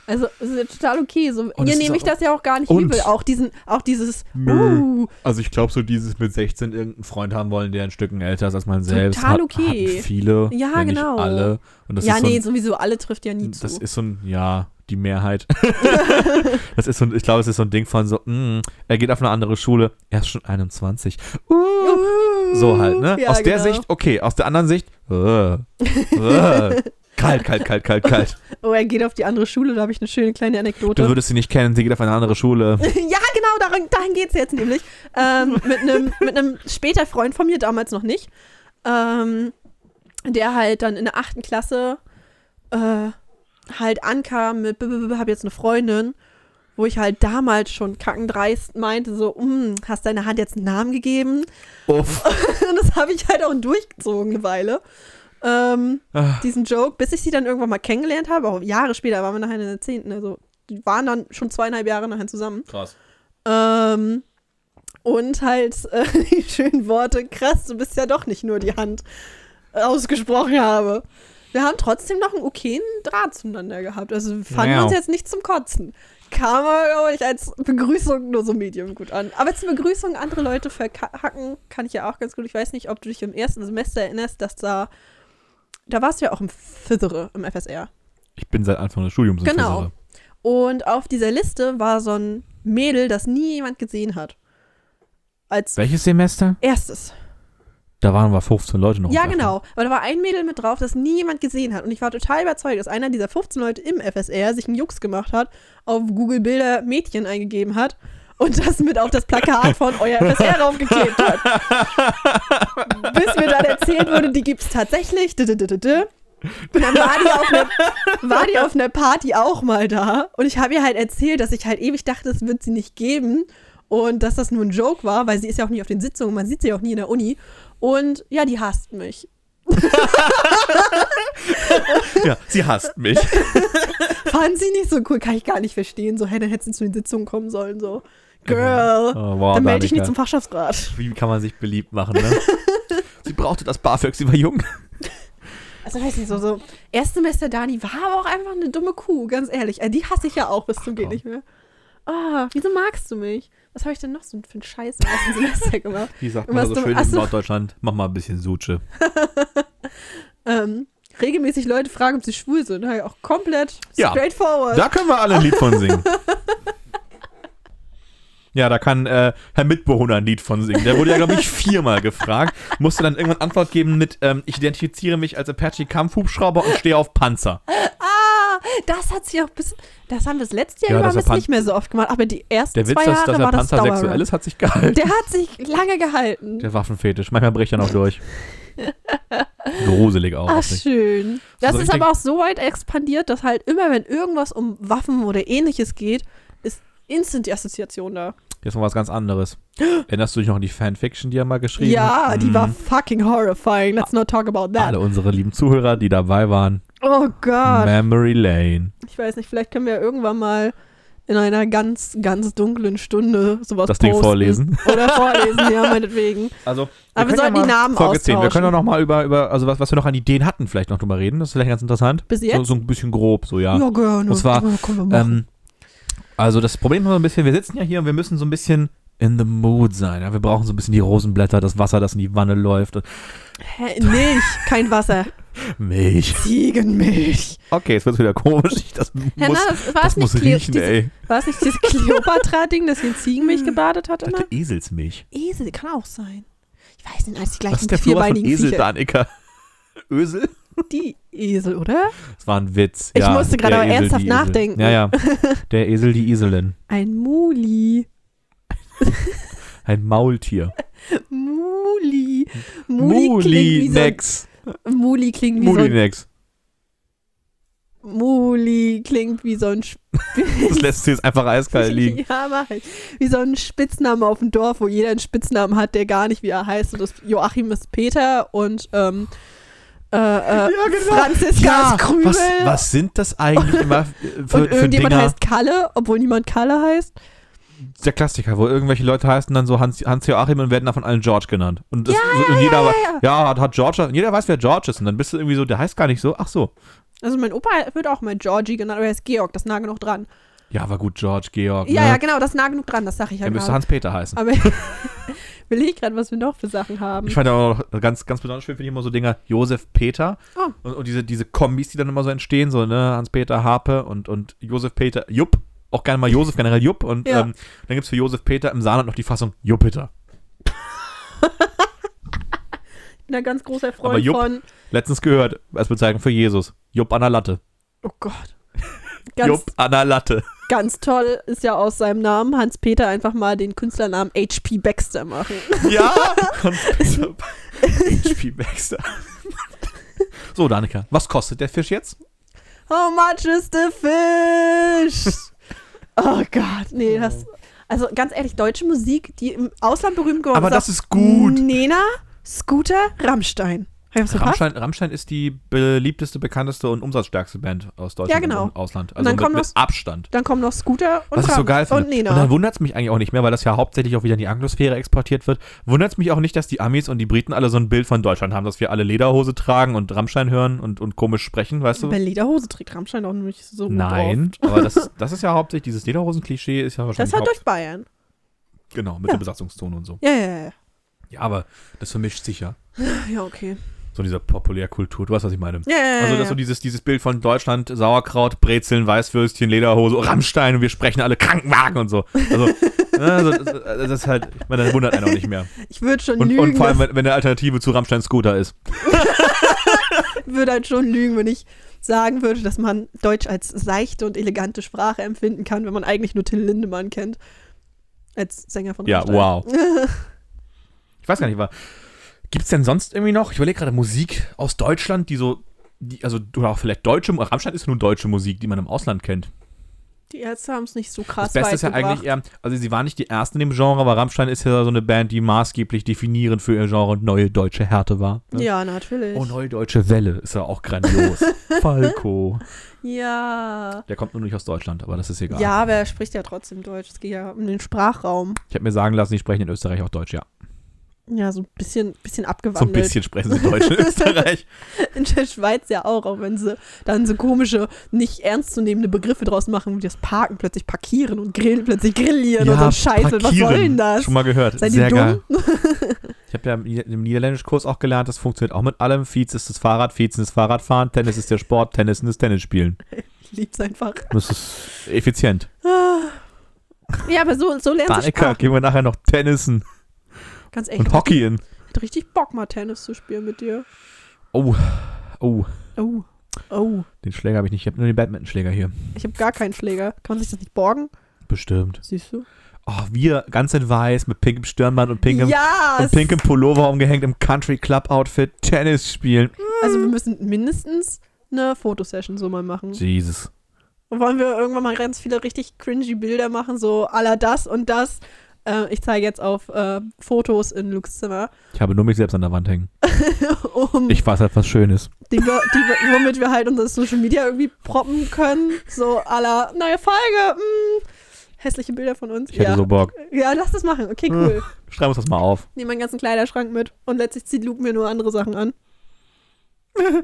Also, es ist ja total okay. So, Und ihr nehme ich das ja auch gar nicht übel. Auch, diesen, auch dieses, uh, Also ich glaube, so dieses mit 16 irgendeinen Freund haben wollen, der ein Stücken älter ist als man selbst. Total hat- okay. Hatten viele, Ja, genau. nicht alle. Und das ja, ist so nee, ein, sowieso alle trifft ja nie zu. Das ist so ein, ja, die Mehrheit. das ist so ein, ich glaube, es ist so ein Ding von so, mh, er geht auf eine andere Schule, er ist schon 21. Uh, Uh, so halt, ne? ja, aus der genau. Sicht, okay, aus der anderen Sicht, äh, äh, kalt, kalt, kalt, kalt, kalt. Oh, er geht auf die andere Schule, da habe ich eine schöne kleine Anekdote. Du würdest sie nicht kennen, sie geht auf eine andere Schule. ja, genau, darin, dahin geht es jetzt nämlich. Ähm, mit einem mit einem später Freund von mir, damals noch nicht, ähm, der halt dann in der achten Klasse äh, halt ankam mit, habe jetzt eine Freundin, wo ich halt damals schon kackendreist meinte, so, "Mm, hast deine Hand jetzt einen Namen gegeben? Uff. Und das habe ich halt auch durchgezogen eine Weile. Ähm, Ah. diesen Joke, bis ich sie dann irgendwann mal kennengelernt habe, auch Jahre später waren wir nachher in der zehnten, also die waren dann schon zweieinhalb Jahre nachher zusammen. Krass. Ähm, und halt äh, die schönen Worte, krass, du bist ja doch nicht nur die Hand ausgesprochen habe. Wir haben trotzdem noch einen okayen Draht zueinander gehabt. Also wir fanden Ja. uns jetzt nicht zum Kotzen. Kam aber, glaube ich, als Begrüßung nur so medium gut an. Aber zur Begrüßung andere Leute verhacken kann ich ja auch ganz gut. Ich weiß nicht, ob du dich im ersten Semester erinnerst, dass da, da warst du ja auch im Fithre, im FSR. Ich bin seit Anfang des Studiums in Genau. Fissere. Und auf dieser Liste war so ein Mädel, das nie jemand gesehen hat. Als Welches Semester? erstes. Da waren wir 15 Leute noch. Ja, genau. Aber da war ein Mädel mit drauf, das nie jemand gesehen hat. Und ich war total überzeugt, dass einer dieser 15 Leute im FSR sich einen Jux gemacht hat, auf Google Bilder Mädchen eingegeben hat und das mit auf das Plakat von euer FSR raufgeklebt hat. Bis mir dann erzählt wurde, die gibt's tatsächlich. Dü, dü, dü. Und dann war die, auf einer, war die auf einer Party auch mal da. Und ich habe ihr halt erzählt, dass ich halt ewig dachte, es wird sie nicht geben. Und dass das nur ein Joke war, weil sie ist ja auch nie auf den Sitzungen, man sieht sie auch nie in der Uni. Und ja, die hasst mich. Ja, sie hasst mich. Fand sie nicht so cool, kann ich gar nicht verstehen. So, hey, dann hättest du zu den Sitzungen kommen sollen. So, Girl, Oh, wow, dann melde ich nicht zum Fachschaftsrat. Wie kann man sich beliebt machen, ne? sie brauchte das BAföG, sie war jung. Also weiß nicht, so, so Erstsemester Dani war aber auch einfach eine dumme Kuh, ganz ehrlich. Äh, die hasse ich ja auch bis zum geht nicht mehr. Ah, wieso magst du mich? Was habe ich denn noch so für einen Scheiß im ersten Semester gemacht? Wie sagt man so schön in. Norddeutschland? Mach mal ein bisschen Suche. Ähm, regelmäßig Leute fragen, ob sie schwul sind. Ja, auch komplett Ja, straightforward. Da können wir alle ein Lied von singen. Ja, da kann äh, Herr Mitbewohner ein Lied von singen. Der wurde ja, glaube ich, viermal gefragt. Musste dann irgendwann Antwort geben mit, ähm, ich identifiziere mich als Apache-Kampfhubschrauber und stehe auf Panzer. Ah, das hat sich auch bis. Das haben wir das letzte Jahr Ja, über dass er bis nicht mehr so oft gemacht. Aber die ersten Der Witz, zwei dass, Jahre dass der war das Panzer sexuell Dauerrun. ist, hat sich gehalten. Der hat sich lange gehalten. Der Waffenfetisch. Manchmal bricht er noch durch. Gruselig auch. Ach, schön. Das Also ist aber auch so weit expandiert, dass halt immer, wenn irgendwas um Waffen oder ähnliches geht, ist instant die Assoziation da. Jetzt mal was ganz anderes. Erinnerst du dich noch an die Fanfiction, die er mal geschrieben Ja, hat? die war Mhm. fucking horrifying. Let's not talk about that. Alle unsere lieben Zuhörer, die dabei waren. Oh Gott. Memory Lane. Ich weiß nicht, vielleicht können wir irgendwann mal in einer ganz, ganz dunklen Stunde sowas Das Ding posten. vorlesen. Oder vorlesen, ja, meinetwegen. Also, Aber wir sollten ja die Namen vorgezählt. Wir austauschen. können doch noch mal über, über also was, was wir noch an Ideen hatten, vielleicht noch drüber reden. Das ist vielleicht ganz interessant. Bis So, jetzt? so ein bisschen grob, so ja. Ja, gerne. Und zwar, Ja. Ähm, also das Problem ist so ein bisschen, wir sitzen ja hier und wir müssen so ein bisschen in the mood sein. Ja? Wir brauchen so ein bisschen die Rosenblätter, das Wasser, das in die Wanne läuft. Hä, Milch, kein Wasser. Milch. Ziegenmilch. Okay, jetzt wird's wieder komisch. Ich- Das muss, Ja, na, das es muss riechen, diese, ey. war es nicht dieses Kleopatra-Ding, das in Ziegenmilch gebadet hat immer? Eselsmilch. Esel, kann auch sein. Ich weiß nicht, als die Was gleichen ist der von Esel, Viecher. Danica? Ösel? Die Esel, oder? Das war ein Witz. Ich ja, musste gerade aber ernsthaft nachdenken. Ja, ja. Der Esel, die Eselin. Ein Muli. Ein Maultier. Muli. Muli so, Mulinex. Muli klingt wie so ein, Mulinex. Muli klingt wie so ein Das lässt sich jetzt einfach eiskalt liegen. Ja, mach ich. Wie so ein Spitzname auf dem Dorf, wo jeder einen Spitznamen hat, der gar nicht wie er heißt. Und das Joachim ist Peter und ähm, äh, äh, Franziska ist Krümel. genau. was, was sind das eigentlich immer für, und für irgendjemand Dinger? heißt Kalle, obwohl niemand Kalle heißt. der Klassiker, wo irgendwelche Leute heißen dann so Hans, Hans Joachim und werden davon allen George genannt. Und, das, Ja, und jeder, ja, ja. ja, hat, hat George, jeder weiß, wer George ist. Und dann bist du irgendwie so, der heißt gar nicht so. Ach so. Also mein Opa wird auch mal Georgie genannt, aber er ist Georg, das nah genug dran. Ja, aber gut, George, Georg. Ja, ne? ja, genau, das ist nah genug dran, das sag ich ja Er müsste gerade. Hans-Peter heißen. Aber ich will gerade, was wir noch für Sachen haben. Ich fand auch noch ganz, ganz besonders schön, finde ich immer so Dinger, Josef Peter. Oh. Und, und diese, diese Kombis, die dann immer so entstehen, so, ne, Hans-Peter Harpe und, und Josef Peter Jupp. Auch gerne mal Josef, generell Jupp. Und Ja. ähm, dann gibt es für Josef Peter im Saarland noch die Fassung Jupiter. Ich bin ein ganz großer Aber Freund Jupp- von. Letztens gehört, als Bezeichnung für Jesus. Jupp an der Latte. Oh Gott. Ganz, Jupp an der Latte. Ganz toll ist ja aus seinem Namen Hans-Peter einfach mal den Künstlernamen H.P. Baxter machen. Ja! Hans-Peter. HP Baxter. So, Danica, was kostet der Fisch jetzt? How much is the fish? oh Gott, nee, das. Also ganz ehrlich, deutsche Musik, die im Ausland berühmt geworden Aber ist. das ist gut. Nena, Scooter, Rammstein. Verpasst? Rammstein, Rammstein ist die beliebteste, bekannteste und umsatzstärkste Band aus Deutschland Ja, genau. und Ausland. Und Also dann mit, noch- Abstand. Dann kommen noch Scooter und Was ich so geil und finde. Und Nena. dann wundert es mich eigentlich auch nicht mehr, weil das ja hauptsächlich auch wieder in die Anglosphäre exportiert wird. Wundert es mich auch nicht, dass die Amis und die Briten alle so ein Bild von Deutschland haben, dass wir alle Lederhose tragen und Rammstein hören und, und komisch sprechen, weißt du? Bei Lederhose trägt Rammstein auch nicht so Nein, aber das, das ist ja hauptsächlich, dieses Lederhosen-Klischee ist ja Das wahrscheinlich hat Haupt, durch Bayern. Genau, mit Ja. der Besatzungszone und so. Ja, ja, ja. Ja, aber das vermischt sich ja. Ja, okay. So in dieser Populärkultur. Du weißt, was ich meine. Ja, ja, ja. Also, ja. dass so dieses, dieses Bild von Deutschland, Sauerkraut, Brezeln, Weißwürstchen, Lederhose, Rammstein und wir sprechen alle Krankenwagen und so. Also, also das, ist halt, ich meine, das wundert einen auch nicht mehr. ich würde schon Und, lügen. und vor allem, wenn, wenn der Alternative zu Rammstein Scooter ist. würde halt schon lügen, wenn ich sagen würde, dass man Deutsch als seichte und elegante Sprache empfinden kann, wenn man eigentlich nur Till Lindemann kennt. Als Sänger von Ja, Rammstein. wow. Ich weiß gar nicht, gibt es denn sonst irgendwie noch, ich überlege gerade Musik aus Deutschland, die so, die, also, oder auch vielleicht deutsche, Rammstein ist nur deutsche Musik, die man im Ausland kennt. Die Ärzte haben es nicht so krass Das Beste ist ja eigentlich eher, also sie waren nicht die Ersten in dem Genre, aber Rammstein ist ja so eine Band, die maßgeblich definierend für ihr Genre neue deutsche Härte war. ne? Ja, natürlich. Oh, neue deutsche Welle ist ja auch grandios. Falco. ja. Der kommt nur nicht aus Deutschland, aber das ist egal. Ja, aber er spricht ja trotzdem Deutsch. Es geht ja um den Sprachraum. Ich habe mir sagen lassen, die sprechen in Österreich auch Deutsch, ja. Ja, so ein bisschen, bisschen So ein abgewandelt. bisschen sprechen sie Deutsch in Österreich. In der Schweiz ja auch, auch wenn sie dann so komische, nicht ernstzznehmende Begriffe draus machen, wie das Parken plötzlich parkieren und Grillen plötzlich grillieren und so Scheiße. Was soll denn das? Schon mal gehört. Seid Sehr ihr geil. dumm? Ich habe ja im Nieder- im Niederländisch-Kurs auch gelernt, das funktioniert auch mit allem. Fiets ist das Fahrrad, Fiezen ist Fahrradfahren, Tennis ist der Sport, Tennis ist das Tennisspielen. Ich lieb's einfach. Das ist effizient. Ja, aber so, so lernst du Danica, Sprachen. gehen wir nachher noch Tennisen Ganz echt. und Hockeyen. Ich hab richtig Bock, mal Tennis zu spielen mit dir. Oh, oh, Oh. Oh. den Schläger habe ich nicht. Ich habe nur den Badmintonschläger hier. Ich habe gar keinen Schläger. Kann man sich das nicht borgen? Bestimmt. Siehst du? Oh, wir ganz in weiß mit pinkem Stirnband und pinkem, ja! und pinkem Pullover umgehängt im Country Club Outfit Tennis spielen. Also wir müssen mindestens eine Fotosession so mal machen. Jesus. Und wollen wir irgendwann mal ganz viele richtig cringy Bilder machen, so aller das und das. Äh, ich zeige jetzt auf äh, Fotos in Lukes Zimmer, Ich habe nur mich selbst an der Wand hängen. um Ich weiß halt was Schönes. die wir, die womit wir halt unser Social Media irgendwie proppen können. So aller neue Folge. Mh, hässliche Bilder von uns. Ich hätte ja. so Bock. ja, lass das machen. Okay, cool. Schreib uns das mal auf. Nehme meinen ganzen Kleiderschrank mit und letztlich zieht Luke mir nur andere Sachen an.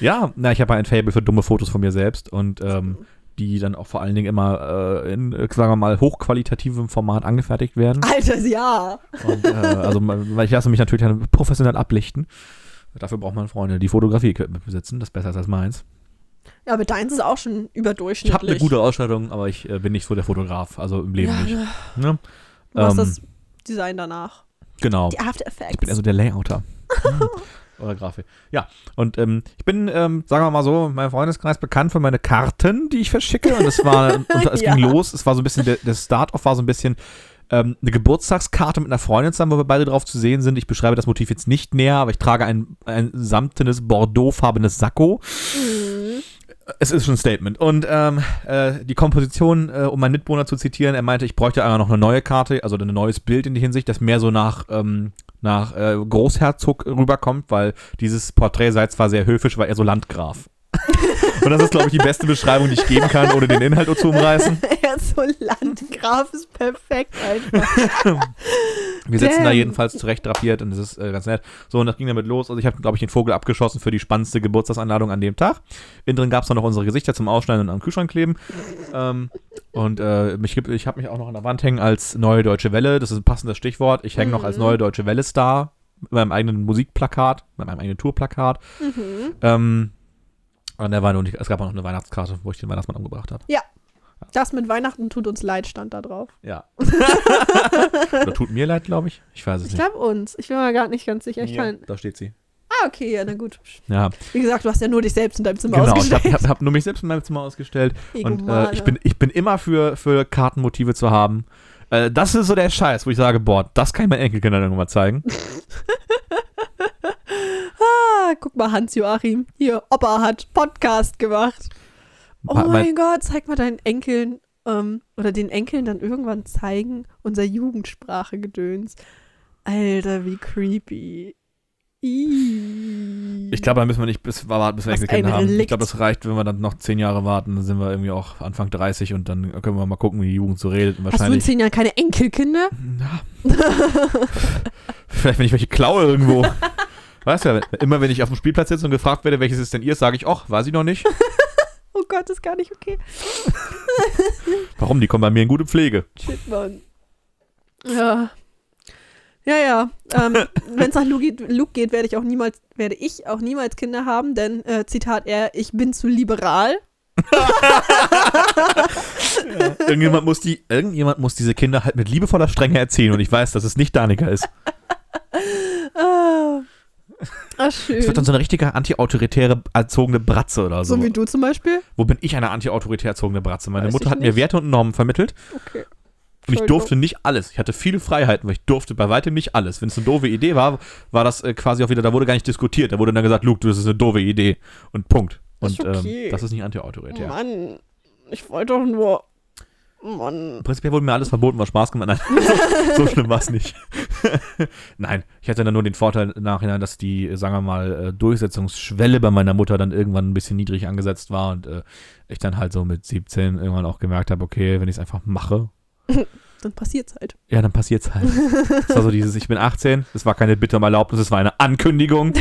Ja, na, ich habe ein Fable für dumme Fotos von mir selbst und ähm, die dann auch vor allen Dingen immer äh, in, äh, sagen wir mal, hochqualitativem Format angefertigt werden. Alter, ja. Und, äh, also ich lasse mich natürlich dann professionell ablichten. Dafür braucht man Freunde, die Fotografie-Equipment besitzen. Das ist besser als meins. Ja, aber deins ist auch schon überdurchschnittlich. Ich habe eine gute Ausstattung, aber ich äh, bin nicht so der Fotograf, also im Leben ja, nicht. ja. Ne? Du machst Ähm, das Design danach. Genau. Die After Effects. Ich bin also der Layouter. Grafik. Ja, und ähm, ich bin, ähm, sagen wir mal so, in meinem Freundeskreis bekannt für meine Karten, die ich verschicke. Und es war, und es Ja. ging los, es war so ein bisschen, der, der Start-off war so ein bisschen ähm, eine Geburtstagskarte mit einer Freundin zusammen, wo wir beide drauf zu sehen sind. Ich beschreibe das Motiv jetzt nicht näher, aber ich trage ein, ein samtenes, bordeauxfarbenes Sakko. Mhm. Es ist schon ein Statement. Und ähm, äh, die Komposition, äh, um meinen Mitbewohner zu zitieren, er meinte, ich bräuchte einfach noch eine neue Karte, also ein neues Bild in die Hinsicht, das mehr so nach, ähm, nach äh, Großherzog rüberkommt, weil dieses Porträt sei zwar sehr höfisch, war eher so Landgraf. Und das ist, glaube ich, die beste Beschreibung, die ich geben kann, ohne den Inhalt zu umreißen. Er ist so Landgraf ist perfekt einfach. Wir sitzen da Damn. jedenfalls zurecht drapiert und es ist äh, ganz nett. So, und das ging damit los. Also ich habe, glaube ich, den Vogel abgeschossen für die spannendste Geburtstagsanladung an dem Tag. Innen drin gab es noch unsere Gesichter zum Ausschneiden und am Kühlschrank kleben. Ähm, und äh, mich, ich habe mich auch noch an der Wand hängen als Neue Deutsche Welle. Das ist ein passendes Stichwort. Ich hänge noch als Mhm. Neue Deutsche Welle-Star mit meinem eigenen Musikplakat, mit meinem eigenen Tourplakat. Mhm. Ähm, und der war, es gab auch noch eine Weihnachtskarte, wo ich den Weihnachtsmann umgebracht habe. Das mit Weihnachten tut uns leid, stand da drauf. Ja. Oder tut mir leid, glaube ich. Ich weiß es Ich nicht. glaube uns. Ich bin mir gar nicht ganz sicher. Ich Ja, kann. da steht sie. Ah, okay, ja, na gut. Ja, Wie gesagt, du hast ja nur dich selbst in deinem Zimmer genau. Ich ausgestellt. habe hab, hab nur mich selbst in meinem Zimmer ausgestellt. Und äh, ich, bin, ich bin immer für, für Kartenmotive zu haben. Äh, das ist so der Scheiß, wo ich sage, boah, das kann ich meinen Enkelkindern irgendwann mal zeigen. Ah, guck mal, Hans-Joachim. Hier, Opa hat Podcast gemacht. Oh Ma- mein Gott, zeig mal deinen Enkeln ähm, oder den Enkeln dann irgendwann zeigen, unser Jugendsprache-Gedöns. Alter, wie creepy. Ih. Ich glaube, da müssen wir nicht bis, warten, bis wir Enkelkinder haben. Ich glaube, das reicht, wenn wir dann noch zehn Jahre warten. Dann sind wir irgendwie auch Anfang 30 und dann können wir mal gucken, wie die Jugend so redet. Und Hast du in wahrscheinlich. zehn Jahren keine Enkelkinder? Ja. Vielleicht, wenn ich welche klaue irgendwo. Weißt du ja, immer wenn ich auf dem Spielplatz sitze und gefragt werde, welches ist denn ihr, sage ich, ach, weiß ich noch nicht. Oh Gott, ist gar nicht okay. Warum? Die kommen bei mir in gute Pflege. Shit, Mann. Ja. Ja, ja. Ähm, Wenn es nach Luke geht, Luke geht, werde ich auch niemals, werde ich auch niemals Kinder haben, denn äh, Zitat er, ich bin zu liberal. Irgendjemand muss, die, irgendjemand muss diese Kinder halt mit liebevoller Strenge erziehen und ich weiß, dass es nicht Danica ist. Ah, ah schön. Es wird dann so eine richtige anti-autoritäre erzogene Bratze oder so. so wie du zum Beispiel? Wo bin ich eine anti-autoritär erzogene Bratze? Meine Weiß Mutter hat mir nicht. Werte und Normen vermittelt Okay. und ich durfte nicht alles. Ich hatte viele Freiheiten, aber ich durfte bei weitem nicht alles. Wenn es eine doofe Idee war, war das äh, quasi auch wieder, da wurde gar nicht diskutiert. Da wurde dann gesagt, Luke, das ist eine doofe Idee. Und Punkt. Und ist okay. ähm, das ist nicht anti-autoritär. Mann, ich wollte doch nur. Mann. Prinzipiell wurde mir alles verboten, was Spaß gemacht hat. Nein, so, so schlimm war es nicht. Nein, ich hatte dann nur den Vorteil im Nachhinein, dass die, äh, sagen wir mal, äh, Durchsetzungsschwelle bei meiner Mutter dann irgendwann ein bisschen niedrig angesetzt war und äh, ich dann halt so mit 17 irgendwann auch gemerkt habe, okay, wenn ich es einfach mache, Dann passiert's halt. ja, dann passiert's halt. Das war so dieses, ich bin 18, das war keine Bitte um Erlaubnis, es war eine Ankündigung,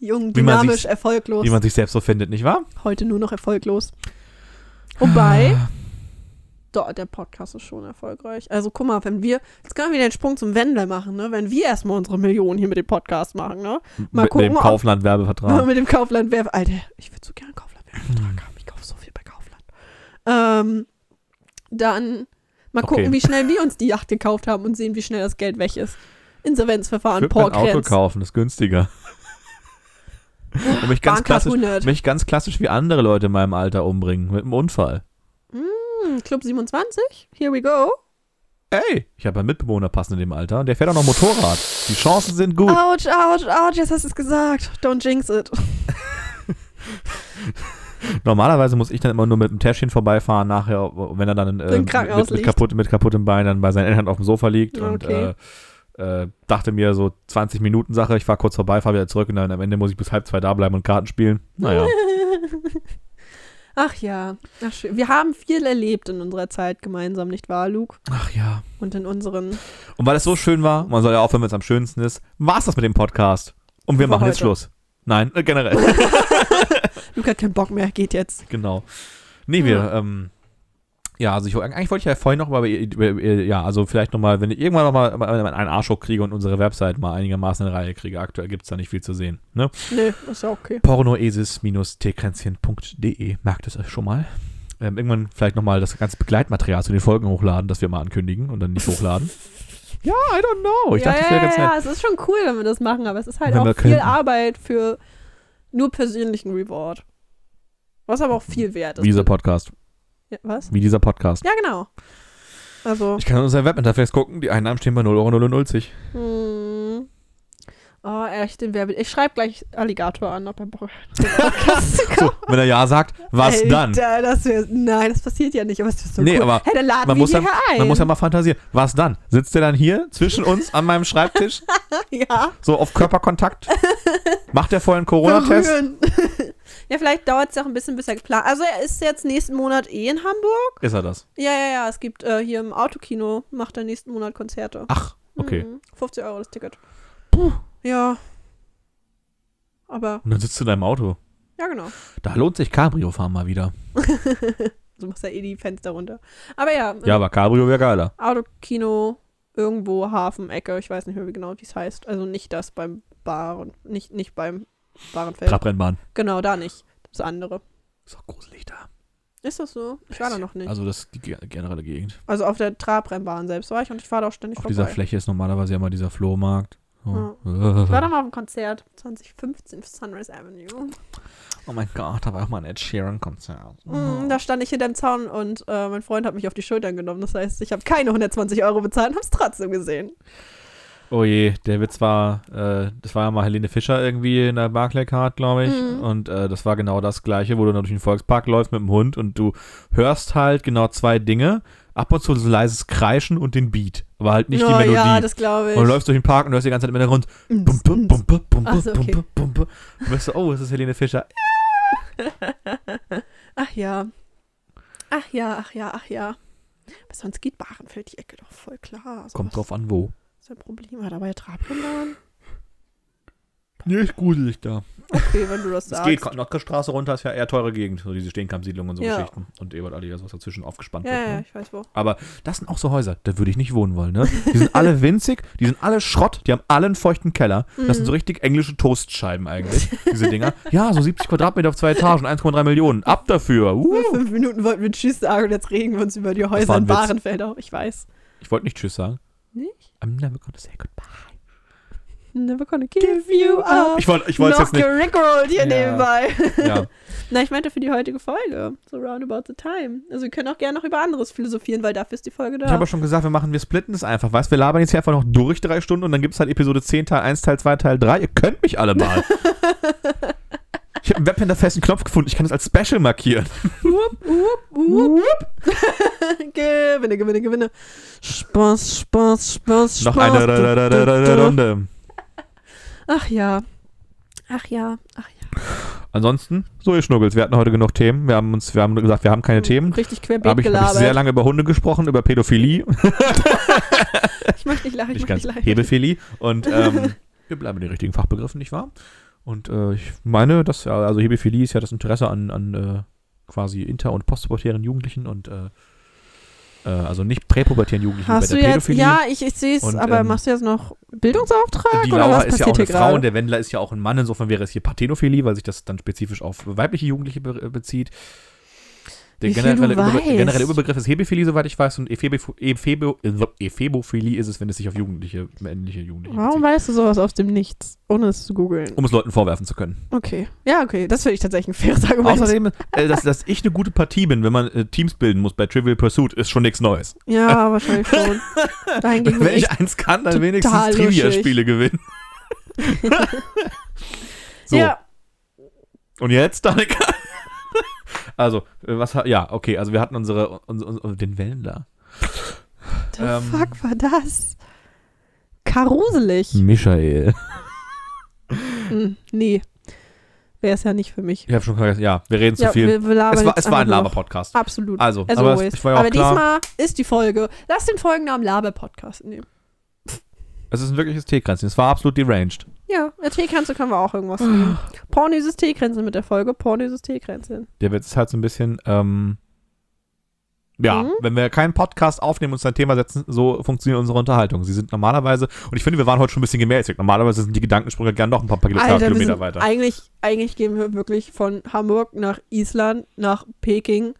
Jung, Wie man dynamisch, sich's- erfolglos. wie man sich selbst so findet, nicht wahr? Heute nur noch erfolglos. Wobei, Ah. doch, der Podcast ist schon erfolgreich. Also guck mal, wenn wir, jetzt können wir wieder den Sprung zum Wendler machen, ne? Wenn wir erstmal unsere Millionen hier mit dem Podcast machen, ne? Mal mit gucken, dem Kaufland-Werbevertrag. mit dem Kaufland werbe. Alter, ich würde so gerne einen Kaufland-Werbevertrag haben. Ich kaufe so viel bei Kaufland. Ähm, dann mal Okay. gucken, wie schnell wir uns die Yacht gekauft haben und sehen, wie schnell das Geld weg ist. Insolvenzverfahren, Ich würde ein Auto kaufen, das ist günstiger. Und mich ganz, Bahncard klassisch, 100. mich ganz klassisch wie andere Leute in meinem Alter umbringen, mit einem Unfall. Hm, Club 27, here we go. Ey, ich habe einen Mitbewohner passend in dem Alter und der fährt auch noch Motorrad. Die Chancen sind gut. Autsch, autsch, autsch, jetzt hast du es gesagt. Don't jinx it. Normalerweise muss ich dann immer nur mit dem Täschchen vorbeifahren, nachher, wenn er dann äh, mit, mit, kaputt, mit kaputtem Bein dann bei seinen Eltern auf dem Sofa liegt und Okay. äh, äh, dachte mir so 20 Minuten Sache, ich fahre kurz vorbei, fahre wieder zurück und dann am Ende muss ich bis halb zwei da bleiben und Karten spielen. Naja, Ach ja, ach schön. Wir haben viel erlebt in unserer Zeit gemeinsam, nicht wahr, Luke? ach ja. Und in unseren. Und weil es so schön war, man soll ja aufhören, wenn es am schönsten ist, war es das mit dem Podcast. Und wir Für machen jetzt heute. Schluss. Nein, äh, generell. Luke hat keinen Bock mehr, geht jetzt. genau. Nee, wir, ähm, ja, also ich, eigentlich wollte ich ja vorhin noch mal, ja, also vielleicht nochmal, wenn ich irgendwann nochmal einen Arschloch kriege und unsere Website mal einigermaßen in Reihe kriege, aktuell gibt es da nicht viel zu sehen. Ne? Nee, ist ja okay. pornoesis-tkränzchen.de, merkt es euch schon mal. Ähm, irgendwann vielleicht nochmal das ganze Begleitmaterial zu den Folgen hochladen, das wir mal ankündigen und dann nicht hochladen. Ja, I don't know. Ich ja, dachte, das ja, wäre ganz ja, nett. ja, es ist schon cool, wenn wir das machen, aber es ist halt Wenn auch viel. Arbeit für nur persönlichen Reward. Was aber auch viel wert ist. Dieser Podcast. Ja, was? Wie dieser Podcast. Ja, genau. Also, Ich kann unser Webinterface gucken. Die Einnahmen stehen bei 0,090 Euro. Oh, echt, den Werbe. Ich schreibe gleich Alligator an, ob er So, wenn er Ja sagt, was Alter, dann? Das wär, nein, das passiert ja nicht, aber es ist so Nee, cool. aber hey, dann laden Man muss, ja, hier ein. man muss ja mal fantasieren. Was dann? Sitzt der dann hier zwischen uns an meinem Schreibtisch, ja. so auf Körperkontakt? Macht er vorher einen Corona-Test? Ja, vielleicht dauert es auch ein bisschen, bis er geplant Also er ist jetzt nächsten Monat eh in Hamburg. Ist er das? Ja, ja, ja. Es gibt äh, hier im Autokino, macht er nächsten Monat Konzerte. Ach, okay. Mhm. 50 Euro das Ticket. Ja. Aber, Und dann sitzt du in deinem Auto. ja, genau. Da lohnt sich Cabrio fahren mal wieder. Du machst ja eh die Fenster runter. Aber ja, Ja, aber Cabrio wäre geiler. Autokino, irgendwo Hafenecke, ich weiß nicht mehr wie genau, wie es heißt. Also nicht das beim Bar nicht, nicht beim Barenfeld. Trabrennbahn. Genau, da nicht. Das andere. Ist auch gruselig da. Ist das so? Ich war da noch nicht. Also, Also das ist die ge- generelle Gegend. auf der Trabrennbahn selbst war ich und ich fahre da auch ständig Auf vorbei. dieser Fläche ist normalerweise ja mal dieser Flohmarkt. So. Ich war da mal auf dem Konzert 2015 auf Sunrise Avenue. Oh mein Gott, da war auch mal ein Ed Sheeran-Konzert. Mm, Da stand ich hinter dem Zaun und äh, mein Freund hat mich auf die Schultern genommen. Das heißt, ich habe keine 120 Euro bezahlt und habe es trotzdem gesehen. Oh je, der Witz war, äh, das war ja mal Helene Fischer irgendwie in der Barclaycard, glaube ich. Mhm. Und äh, das war genau das Gleiche, wo du dann durch den Volkspark läufst mit dem Hund und du hörst halt genau zwei Dinge. Ab und zu so leises Kreischen und den Beat, aber halt nicht die oh, Melodie. ja, das glaube ich. und du läufst durch den Park und hörst die ganze Zeit im Hintergrund bum, bum, bum, bum, bum, Ach so, bum, okay. bum, bum, bum. Und weißt du, oh, es ist Helene Fischer. Ach ja. Ach ja, ach ja, ach ja. Aber sonst geht Bahrenfeld die Ecke doch voll klar. Also Kommt drauf an, wo. ist ein Problem? Hat aber ja Trabrennbahn? Nee, ist gruselig da. Okay, wenn du das Es sagst. geht, Nordkreuzstraße runter ist ja eher teure Gegend, so diese Stehkampfsiedlungen und so Ja. Geschichten. Und Ebert Allee, was dazwischen aufgespannt ja, wird. ja, Ne? ich weiß wo. Aber das sind auch so Häuser, da würde ich nicht wohnen wollen, ne? Die sind alle winzig, die sind alle Schrott, die haben alle einen feuchten Keller. Das sind so richtig englische Toastscheiben eigentlich, diese Dinger. Ja, so 70 Quadratmeter auf zwei Etagen, 1,3 Millionen. Ab dafür. Uh. Vor fünf Minuten wollten wir Tschüss sagen und jetzt regen wir uns über die Häuser in Witz. Bahrenfeld auf. Ich weiß. Ich wollte nicht Tschüss sagen. Nicht? I'm never gonna say goodbye. Never gonna give you up. Ich wollte ich wollte Noch jetzt nicht. gerickrollt hier Ja. nebenbei. Ja. Na, ich meinte für die heutige Folge. So roundabout the time. Also wir können auch gerne noch über anderes philosophieren, weil dafür ist die Folge da. Ich habe ja schon gesagt, wir machen, wir splitten es einfach, weißt wir labern jetzt hier einfach noch durch drei Stunden und dann gibt es halt Episode 10, Teil 1, Teil 2, Teil 3. Ihr könnt mich alle mal. ich habe im Webinterface einen Knopf gefunden, ich kann das als Special markieren. Wupp, wupp, wupp. gewinne, gewinne, gewinne. Spaß, Spaß, Spaß, Spaß. Noch eine Runde. Ach ja. Ach ja. Ach ja. Ansonsten, so ihr Schnuggels, wir hatten heute genug Themen. Wir haben uns, wir haben gesagt, wir haben keine Themen. Richtig querbeet habe ich, hab ich gelabert. sehr lange über Hunde gesprochen, über Pädophilie, ich möchte nicht lachen, ich nicht möchte nicht lachen. Hebephilie. Und ähm, wir bleiben in den richtigen Fachbegriffen, nicht wahr? Und äh, ich meine, dass ja, also Hebephilie ist ja das Interesse an, an äh, quasi inter- und postpubertären Jugendlichen und äh, äh, also nicht präpubertären Jugendlichen Hast bei du der jetzt, Pädophilie. ja, ich, ich sehe es, aber ähm, machst du jetzt noch Bildungsauftrag Die oder Laura was ist ja auch passiert eine Frau und der Wendler ist ja auch ein Mann. Insofern wäre es hier Parthenophilie, weil sich das dann spezifisch auf weibliche Jugendliche be bezieht. Der generelle, der generelle Überbegriff ist Hebephilie, soweit ich weiß, und Ephebo Ephebo Ephebophilie ist es, wenn es sich auf Jugendliche, männliche Jugendliche Warum bezieht. weißt du sowas aus dem Nichts, ohne es zu googeln? Um es Leuten vorwerfen zu können. Okay. Ja, okay. Das finde ich tatsächlich ein faires Argument. Außerdem, äh, dass, dass ich eine gute Partie bin, wenn man äh, Teams bilden muss bei Trivial Pursuit, ist schon nichts Neues. ja, wahrscheinlich schon. Dahingegen Wenn ich eins kann, dann wenigstens. Trivia-Spiele gewinnen. so, Ja, und jetzt, Danica? Also, äh, was, ja, okay, also wir hatten unsere, unsere, unsere den Wendler. the Ähm. fuck war das? Karuselig. Michael. Hm, nee. Wäre es ja nicht für mich. Ich habe schon gesagt, ja, wir reden zu ja, viel. wir, wir Es war, es war ein. Laber-Podcast. Absolut. Also, As aber es, always. ja aber klar, diesmal ist die Folge. Lass den Folgennamen Laber-Podcast nehmen. es ist ein wirkliches Teekränzchen. Es war absolut deranged. Ja, der Teekränzchen können wir auch irgendwas nehmen. Pornöses Teekränzchen mit der Folge. Pornöses Teekränzchen. Der Witz ist halt so ein bisschen, ähm, ja, Mhm. wenn wir keinen Podcast aufnehmen und uns ein Thema setzen, so funktioniert unsere Unterhaltung. Sie sind normalerweise, und ich finde, wir waren heute schon ein bisschen gemäßigt. Normalerweise sind die Gedankensprünge gern noch ein paar Alter, Kilometer weiter. eigentlich, eigentlich gehen wir wirklich von Hamburg nach Island, nach Peking.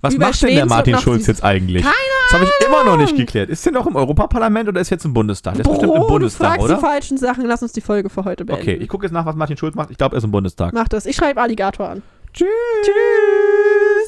Was macht denn der Martin Schulz jetzt eigentlich? Keine Das habe ich immer noch nicht Ahnung. geklärt. Ist der noch im Europaparlament oder ist jetzt im Bundestag? Der ist bestimmt im Bro, du Bundestag, fragst oder? die falschen Sachen. Lass uns die Folge für heute beenden. Okay, ich gucke jetzt nach, was Martin Schulz macht. Ich glaube, er ist im Bundestag. Mach das. Ich schreibe Alligator an. Tschüss. Tschüss.